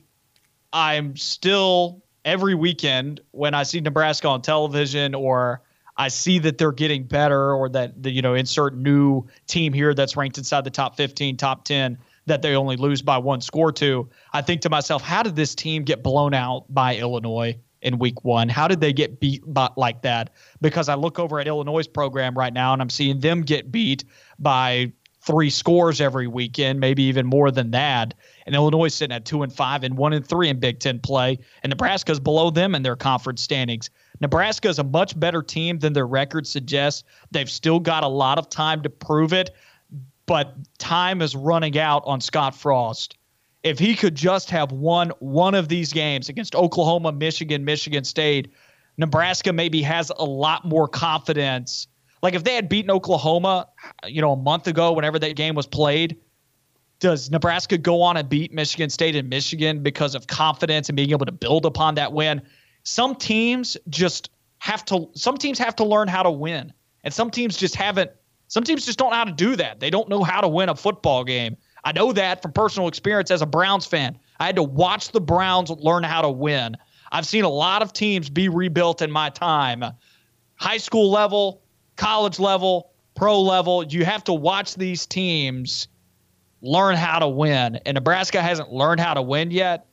I'm still every weekend when I see Nebraska on television or I see that they're getting better or that the, you know insert new team here that's ranked inside the top 15, top 10 that they only lose by one score to. I think to myself, how did this team get blown out by Illinois in week 1? How did they get beat by, like that? Because I look over at Illinois' program right now and I'm seeing them get beat by three scores every weekend, maybe even more than that. And Illinois sitting at two and five and one and three in Big Ten play. And Nebraska's below them in their conference standings. Nebraska is a much better team than their record suggests. They've still got a lot of time to prove it, but time is running out on Scott Frost. If he could just have won one of these games against Oklahoma, Michigan, Michigan State, Nebraska maybe has a lot more confidence like if they had beaten Oklahoma, you know, a month ago, whenever that game was played, does Nebraska go on and beat Michigan State and Michigan because of confidence and being able to build upon that win? Some teams just have to. Some teams have to learn how to win, and some teams just haven't. Some teams just don't know how to do that. They don't know how to win a football game. I know that from personal experience as a Browns fan. I had to watch the Browns learn how to win. I've seen a lot of teams be rebuilt in my time. High school level, college level, pro level, you have to watch these teams learn how to win. And Nebraska hasn't learned how to win yet.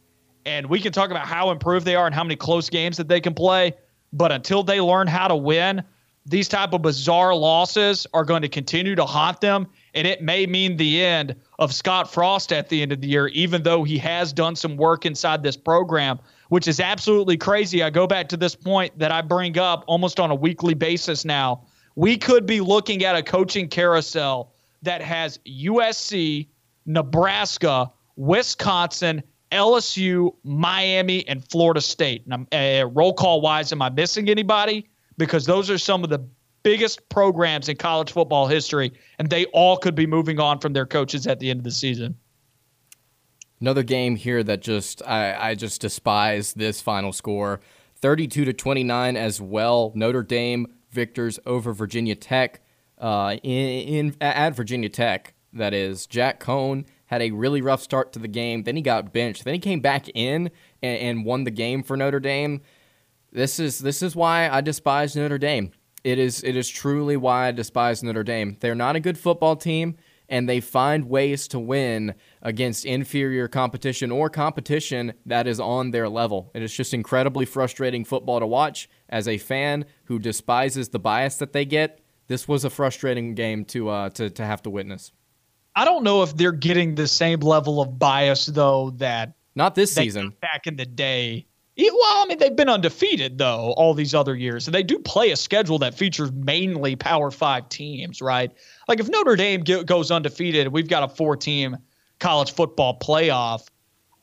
And we can talk about how improved they are and how many close games that they can play. But until they learn how to win, these type of bizarre losses are going to continue to haunt them. And it may mean the end of Scott Frost at the end of the year, even though he has done some work inside this program, which is absolutely crazy. I go back to this point that I bring up almost on a weekly basis now we could be looking at a coaching carousel that has USC, Nebraska, Wisconsin, LSU, Miami, and Florida State. And uh, roll call wise, am I missing anybody? Because those are some of the biggest programs in college football history, and they all could be moving on from their coaches at the end of the season. Another game here that just I, I just despise this final score. 32 to 29 as well. Notre Dame victors over Virginia Tech. Uh, in, in at Virginia Tech, that is, Jack Coan had a really rough start to the game. Then he got benched. Then he came back in and, and won the game for Notre Dame. This is this is why I despise Notre Dame. It is it is truly why I despise Notre Dame. They're not a good football team and they find ways to win against inferior competition or competition that is on their level. It is just incredibly frustrating football to watch. As a fan who despises the bias that they get, this was a frustrating game to uh, to to have to witness. I don't know if they're getting the same level of bias though that Not this season. Back in the day. Well, I mean, they've been undefeated though all these other years, and they do play a schedule that features mainly Power Five teams, right? Like if Notre Dame goes undefeated, we've got a four-team college football playoff,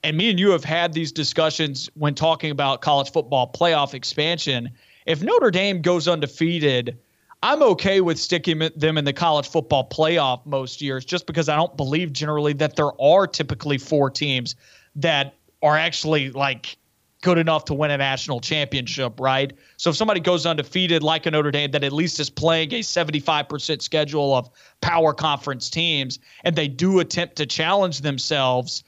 and me and you have had these discussions when talking about college football playoff expansion. If Notre Dame goes undefeated, I'm okay with sticking them in the college football playoff most years just because I don't believe generally that there are typically four teams that are actually like good enough to win a national championship, right? So if somebody goes undefeated like a Notre Dame that at least is playing a 75% schedule of power conference teams and they do attempt to challenge themselves,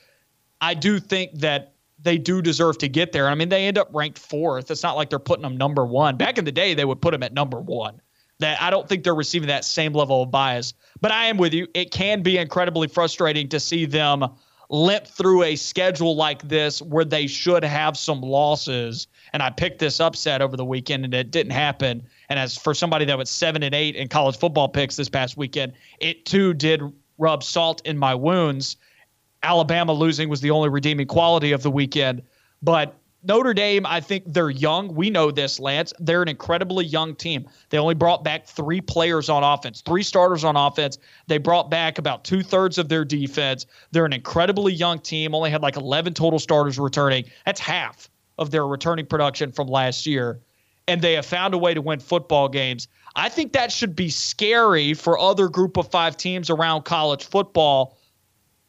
I do think that they do deserve to get there. I mean, they end up ranked fourth. It's not like they're putting them number one. Back in the day, they would put them at number one. That I don't think they're receiving that same level of bias. But I am with you. It can be incredibly frustrating to see them limp through a schedule like this where they should have some losses. And I picked this upset over the weekend and it didn't happen. And as for somebody that was seven and eight in college football picks this past weekend, it too did rub salt in my wounds. Alabama losing was the only redeeming quality of the weekend. But Notre Dame, I think they're young. We know this, Lance. They're an incredibly young team. They only brought back three players on offense, three starters on offense. They brought back about two thirds of their defense. They're an incredibly young team, only had like 11 total starters returning. That's half of their returning production from last year. And they have found a way to win football games. I think that should be scary for other group of five teams around college football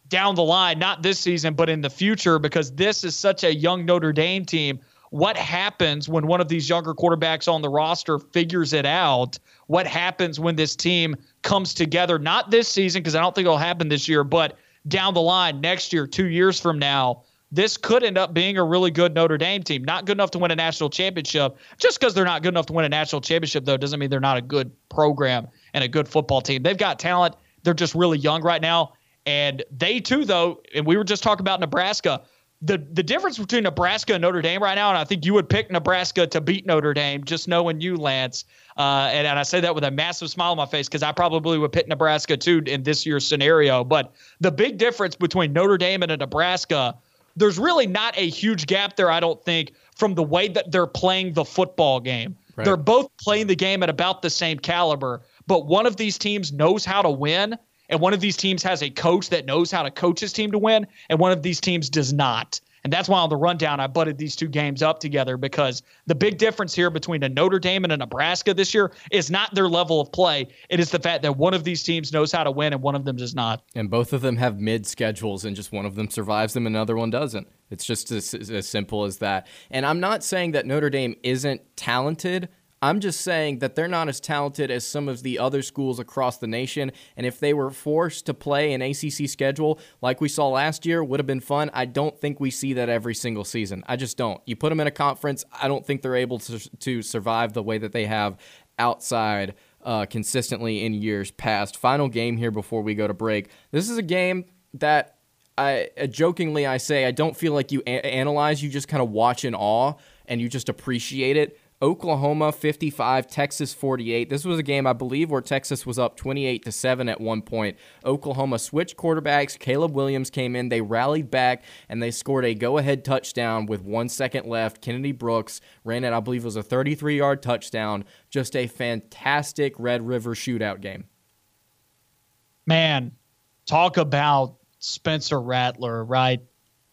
down the line, not this season, but in the future, because this is such a young Notre Dame team. What happens when one of these younger quarterbacks on the roster figures it out? What happens when this team comes together? Not this season, because I don't think it'll happen this year, but down the line, next year, two years from now, this could end up being a really good Notre Dame team. Not good enough to win a national championship. Just because they're not good enough to win a national championship, though, doesn't mean they're not a good program and a good football team. They've got talent. They're just really young right now. And they too, though, and we were just talking about Nebraska. The the difference between Nebraska and Notre Dame right now, and I think you would pick Nebraska to beat Notre Dame, just knowing you, Lance. Uh, and, and I say that with a massive smile on my face because I probably would pick Nebraska too in this year's scenario. But the big difference between Notre Dame and a Nebraska, there's really not a huge gap there, I don't think, from the way that they're playing the football game. Right. They're both playing the game at about the same caliber, but one of these teams knows how to win and one of these teams has a coach that knows how to coach his team to win, and one of these teams does not. And that's why on the rundown, I butted these two games up together because the big difference here between a Notre Dame and a Nebraska this year is not their level of play. It is the fact that one of these teams knows how to win and one of them does not. And both of them have mid schedules, and just one of them survives them, and another one doesn't. It's just as, as simple as that. And I'm not saying that Notre Dame isn't talented. I'm just saying that they're not as talented as some of the other schools across the nation. And if they were forced to play an ACC schedule like we saw last year, would have been fun. I don't think we see that every single season. I just don't. You put them in a conference, I don't think they're able to, to survive the way that they have outside uh, consistently in years past. Final game here before we go to break. This is a game that I uh, jokingly I say I don't feel like you a- analyze, you just kind of watch in awe and you just appreciate it. Oklahoma 55, Texas 48. This was a game I believe where Texas was up 28 to 7 at one point. Oklahoma switched quarterbacks. Caleb Williams came in, they rallied back and they scored a go-ahead touchdown with 1 second left. Kennedy Brooks ran it I believe it was a 33-yard touchdown. Just a fantastic Red River shootout game. Man, talk about Spencer Rattler, right?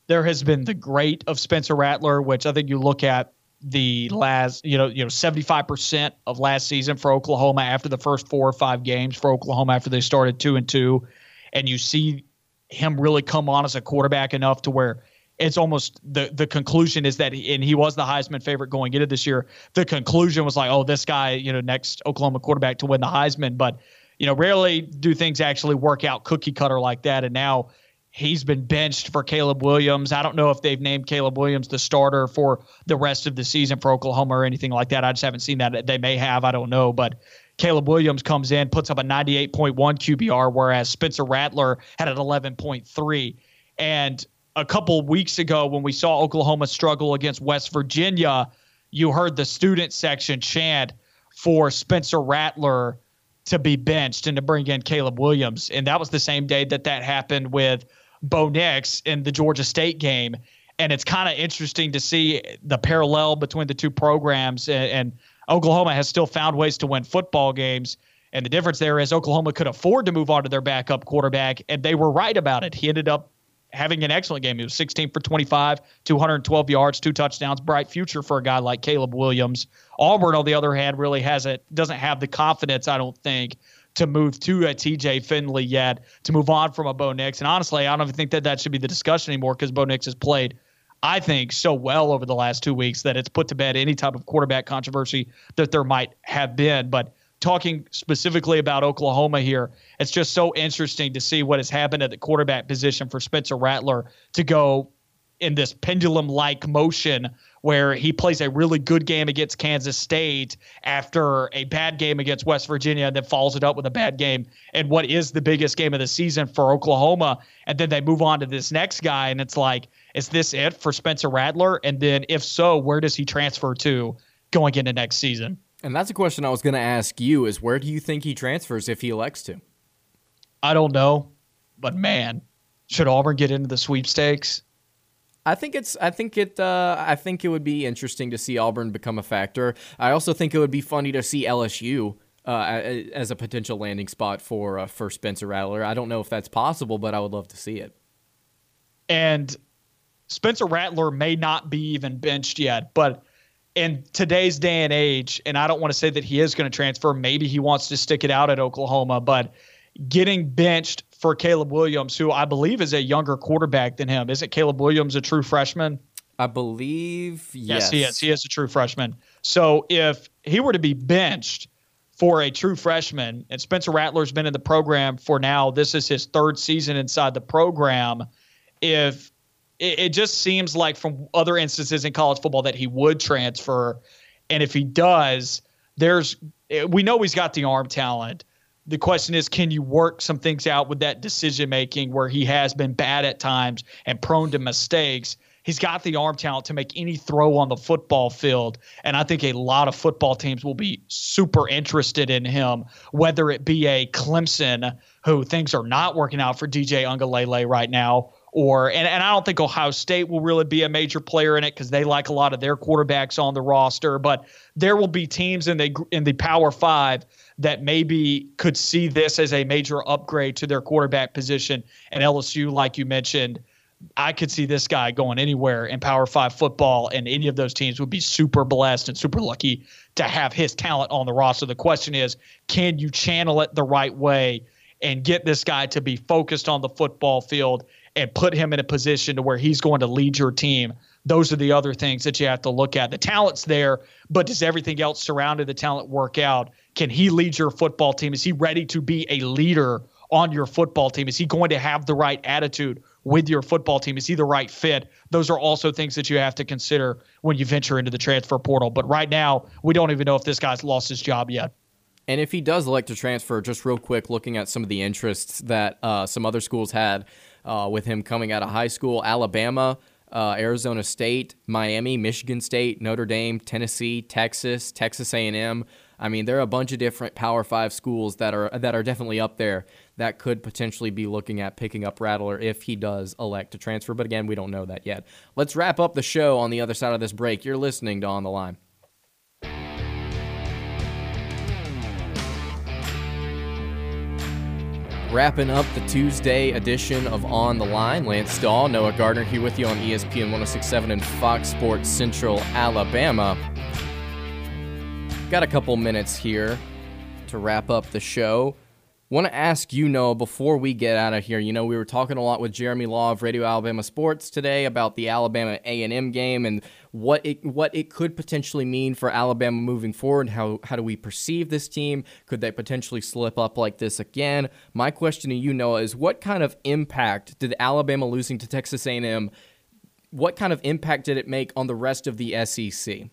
There has been the great of Spencer Rattler, which I think you look at the last, you know, you know, 75% of last season for Oklahoma after the first four or five games for Oklahoma after they started two and two, and you see him really come on as a quarterback enough to where it's almost the the conclusion is that he, and he was the Heisman favorite going into this year. The conclusion was like, oh, this guy, you know, next Oklahoma quarterback to win the Heisman, but you know, rarely do things actually work out cookie cutter like that. And now He's been benched for Caleb Williams. I don't know if they've named Caleb Williams the starter for the rest of the season for Oklahoma or anything like that. I just haven't seen that. They may have. I don't know. But Caleb Williams comes in, puts up a 98.1 QBR, whereas Spencer Rattler had an 11.3. And a couple weeks ago, when we saw Oklahoma struggle against West Virginia, you heard the student section chant for Spencer Rattler to be benched and to bring in Caleb Williams. And that was the same day that that happened with Bo Nix in the Georgia State game. And it's kind of interesting to see the parallel between the two programs. And, and Oklahoma has still found ways to win football games. And the difference there is Oklahoma could afford to move on to their backup quarterback, and they were right about it. He ended up having an excellent game. He was 16 for 25, 212 yards, two touchdowns. Bright future for a guy like Caleb Williams. Auburn, on the other hand, really has it doesn't have the confidence, I don't think, to move to a TJ Finley yet, to move on from a Bo Nix. And honestly, I don't even think that that should be the discussion anymore because Bo Nix has played, I think, so well over the last two weeks that it's put to bed any type of quarterback controversy that there might have been. But talking specifically about Oklahoma here, it's just so interesting to see what has happened at the quarterback position for Spencer Rattler to go in this pendulum like motion where he plays a really good game against Kansas State after a bad game against West Virginia and then follows it up with a bad game and what is the biggest game of the season for Oklahoma. And then they move on to this next guy, and it's like, is this it for Spencer Rattler? And then if so, where does he transfer to going into next season? And that's a question I was going to ask you is where do you think he transfers if he elects to? I don't know, but man, should Auburn get into the sweepstakes? I think it's. I think it. Uh, I think it would be interesting to see Auburn become a factor. I also think it would be funny to see LSU uh, as a potential landing spot for uh, for Spencer Rattler. I don't know if that's possible, but I would love to see it. And Spencer Rattler may not be even benched yet, but in today's day and age, and I don't want to say that he is going to transfer. Maybe he wants to stick it out at Oklahoma, but getting benched for Caleb Williams, who I believe is a younger quarterback than him. Isn't Caleb Williams a true freshman? I believe yes. yes, he is. He is a true freshman. So if he were to be benched for a true freshman, and Spencer Rattler's been in the program for now, this is his third season inside the program. If it, it just seems like from other instances in college football that he would transfer. And if he does, there's we know he's got the arm talent. The question is, can you work some things out with that decision making where he has been bad at times and prone to mistakes? He's got the arm talent to make any throw on the football field. And I think a lot of football teams will be super interested in him, whether it be a Clemson, who things are not working out for DJ Uiagalelei right now, or and, and I don't think Ohio State will really be a major player in it because they like a lot of their quarterbacks on the roster. But there will be teams in the in the Power Five that maybe could see this as a major upgrade to their quarterback position. And LSU, like you mentioned, I could see this guy going anywhere in Power Five football, and any of those teams would be super blessed and super lucky to have his talent on the roster. The question is, can you channel it the right way and get this guy to be focused on the football field and put him in a position to where he's going to lead your team. Those are the other things that you have to look at. The talent's there, but does everything else surrounding the talent work out? Can he lead your football team? Is he ready to be a leader on your football team? Is he going to have the right attitude with your football team? Is he the right fit? Those are also things that you have to consider when you venture into the transfer portal. But right now, we don't even know if this guy's lost his job yet. And if he does elect to transfer, just real quick, looking at some of the interests that uh, some other schools had uh, with him coming out of high school Alabama, uh, Arizona State, Miami, Michigan State, Notre Dame, Tennessee, Texas, Texas A&M. I mean, there are a bunch of different Power Five schools that are that are definitely up there that could potentially be looking at picking up Rattler if he does elect to transfer. But again, we don't know that yet. Let's wrap up the show on the other side of this break. You're listening to On the Line. Wrapping up the Tuesday edition of On the Line, Lance Dawe, Noah Gardner here with you on ESPN 1067 and Fox Sports Central, Alabama. Got a couple minutes here to wrap up the show. Want to ask you, Noah, before we get out of here. You know, we were talking a lot with Jeremy Law of Radio Alabama Sports today about the Alabama A&M game and what it what it could potentially mean for Alabama moving forward. How how do we perceive this team? Could they potentially slip up like this again? My question to you, Noah, is what kind of impact did Alabama losing to Texas A&M? What kind of impact did it make on the rest of the SEC?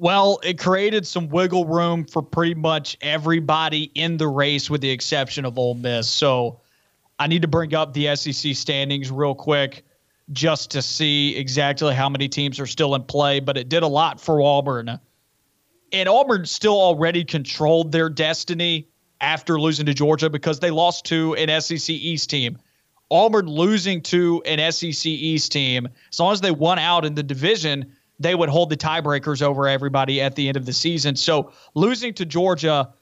Well, it created some wiggle room for pretty much everybody in the race, with the exception of Ole Miss. So I need to bring up the SEC standings real quick just to see exactly how many teams are still in play, but it did a lot for Auburn. And Auburn still already controlled their destiny after losing to Georgia because they lost to an SEC East team. Auburn losing to an SEC East team, as long as they won out in the division, they would hold the tiebreakers over everybody at the end of the season. So losing to Georgia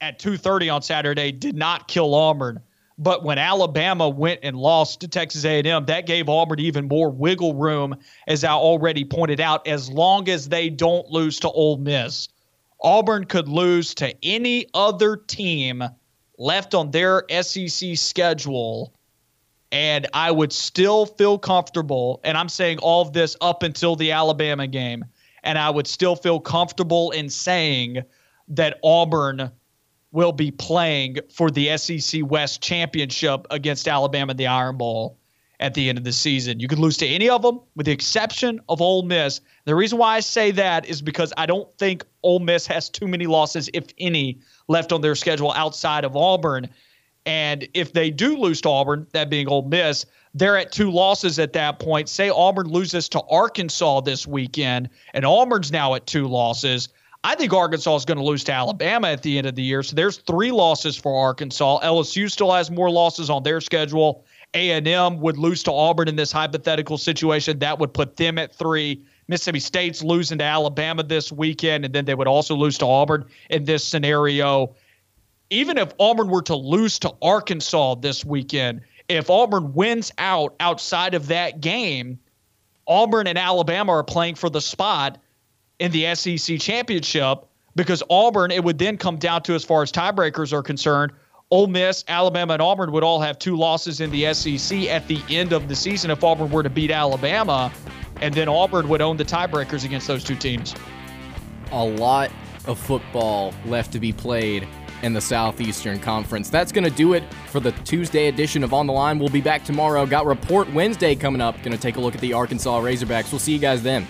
at 2:30 on Saturday did not kill Auburn. But when Alabama went and lost to Texas A&M, that gave Auburn even more wiggle room, as I already pointed out. As long as they don't lose to Ole Miss, Auburn could lose to any other team left on their SEC schedule, and I would still feel comfortable. And I'm saying all of this up until the Alabama game, and I would still feel comfortable in saying that Auburn will be playing for the SEC West championship against Alabama, in the Iron Bowl at the end of the season. You could lose to any of them, with the exception of Ole Miss. The reason why I say that is because I don't think Ole Miss has too many losses, if any, left on their schedule outside of Auburn. And if they do lose to Auburn, that being Ole Miss, they're at two losses at that point. Say Auburn loses to Arkansas this weekend, and Auburn's now at two losses. I think Arkansas is going to lose to Alabama at the end of the year. So there's three losses for Arkansas. LSU still has more losses on their schedule. A&M would lose to Auburn in this hypothetical situation. That would put them at three. Mississippi State's losing to Alabama this weekend, and then they would also lose to Auburn in this scenario. Even if Auburn were to lose to Arkansas this weekend, if Auburn wins out outside of that game, Auburn and Alabama are playing for the spot in the SEC championship because Auburn, it would then come down to as far as tiebreakers are concerned, Ole Miss, Alabama, and Auburn would all have two losses in the SEC at the end of the season if Auburn were to beat Alabama, and then Auburn would own the tiebreakers against those two teams. A lot of football left to be played in the Southeastern Conference. That's going to do it for the Tuesday edition of On the Line. We'll be back tomorrow. Got Report Wednesday coming up. Going to take a look at the Arkansas Razorbacks. We'll see you guys then.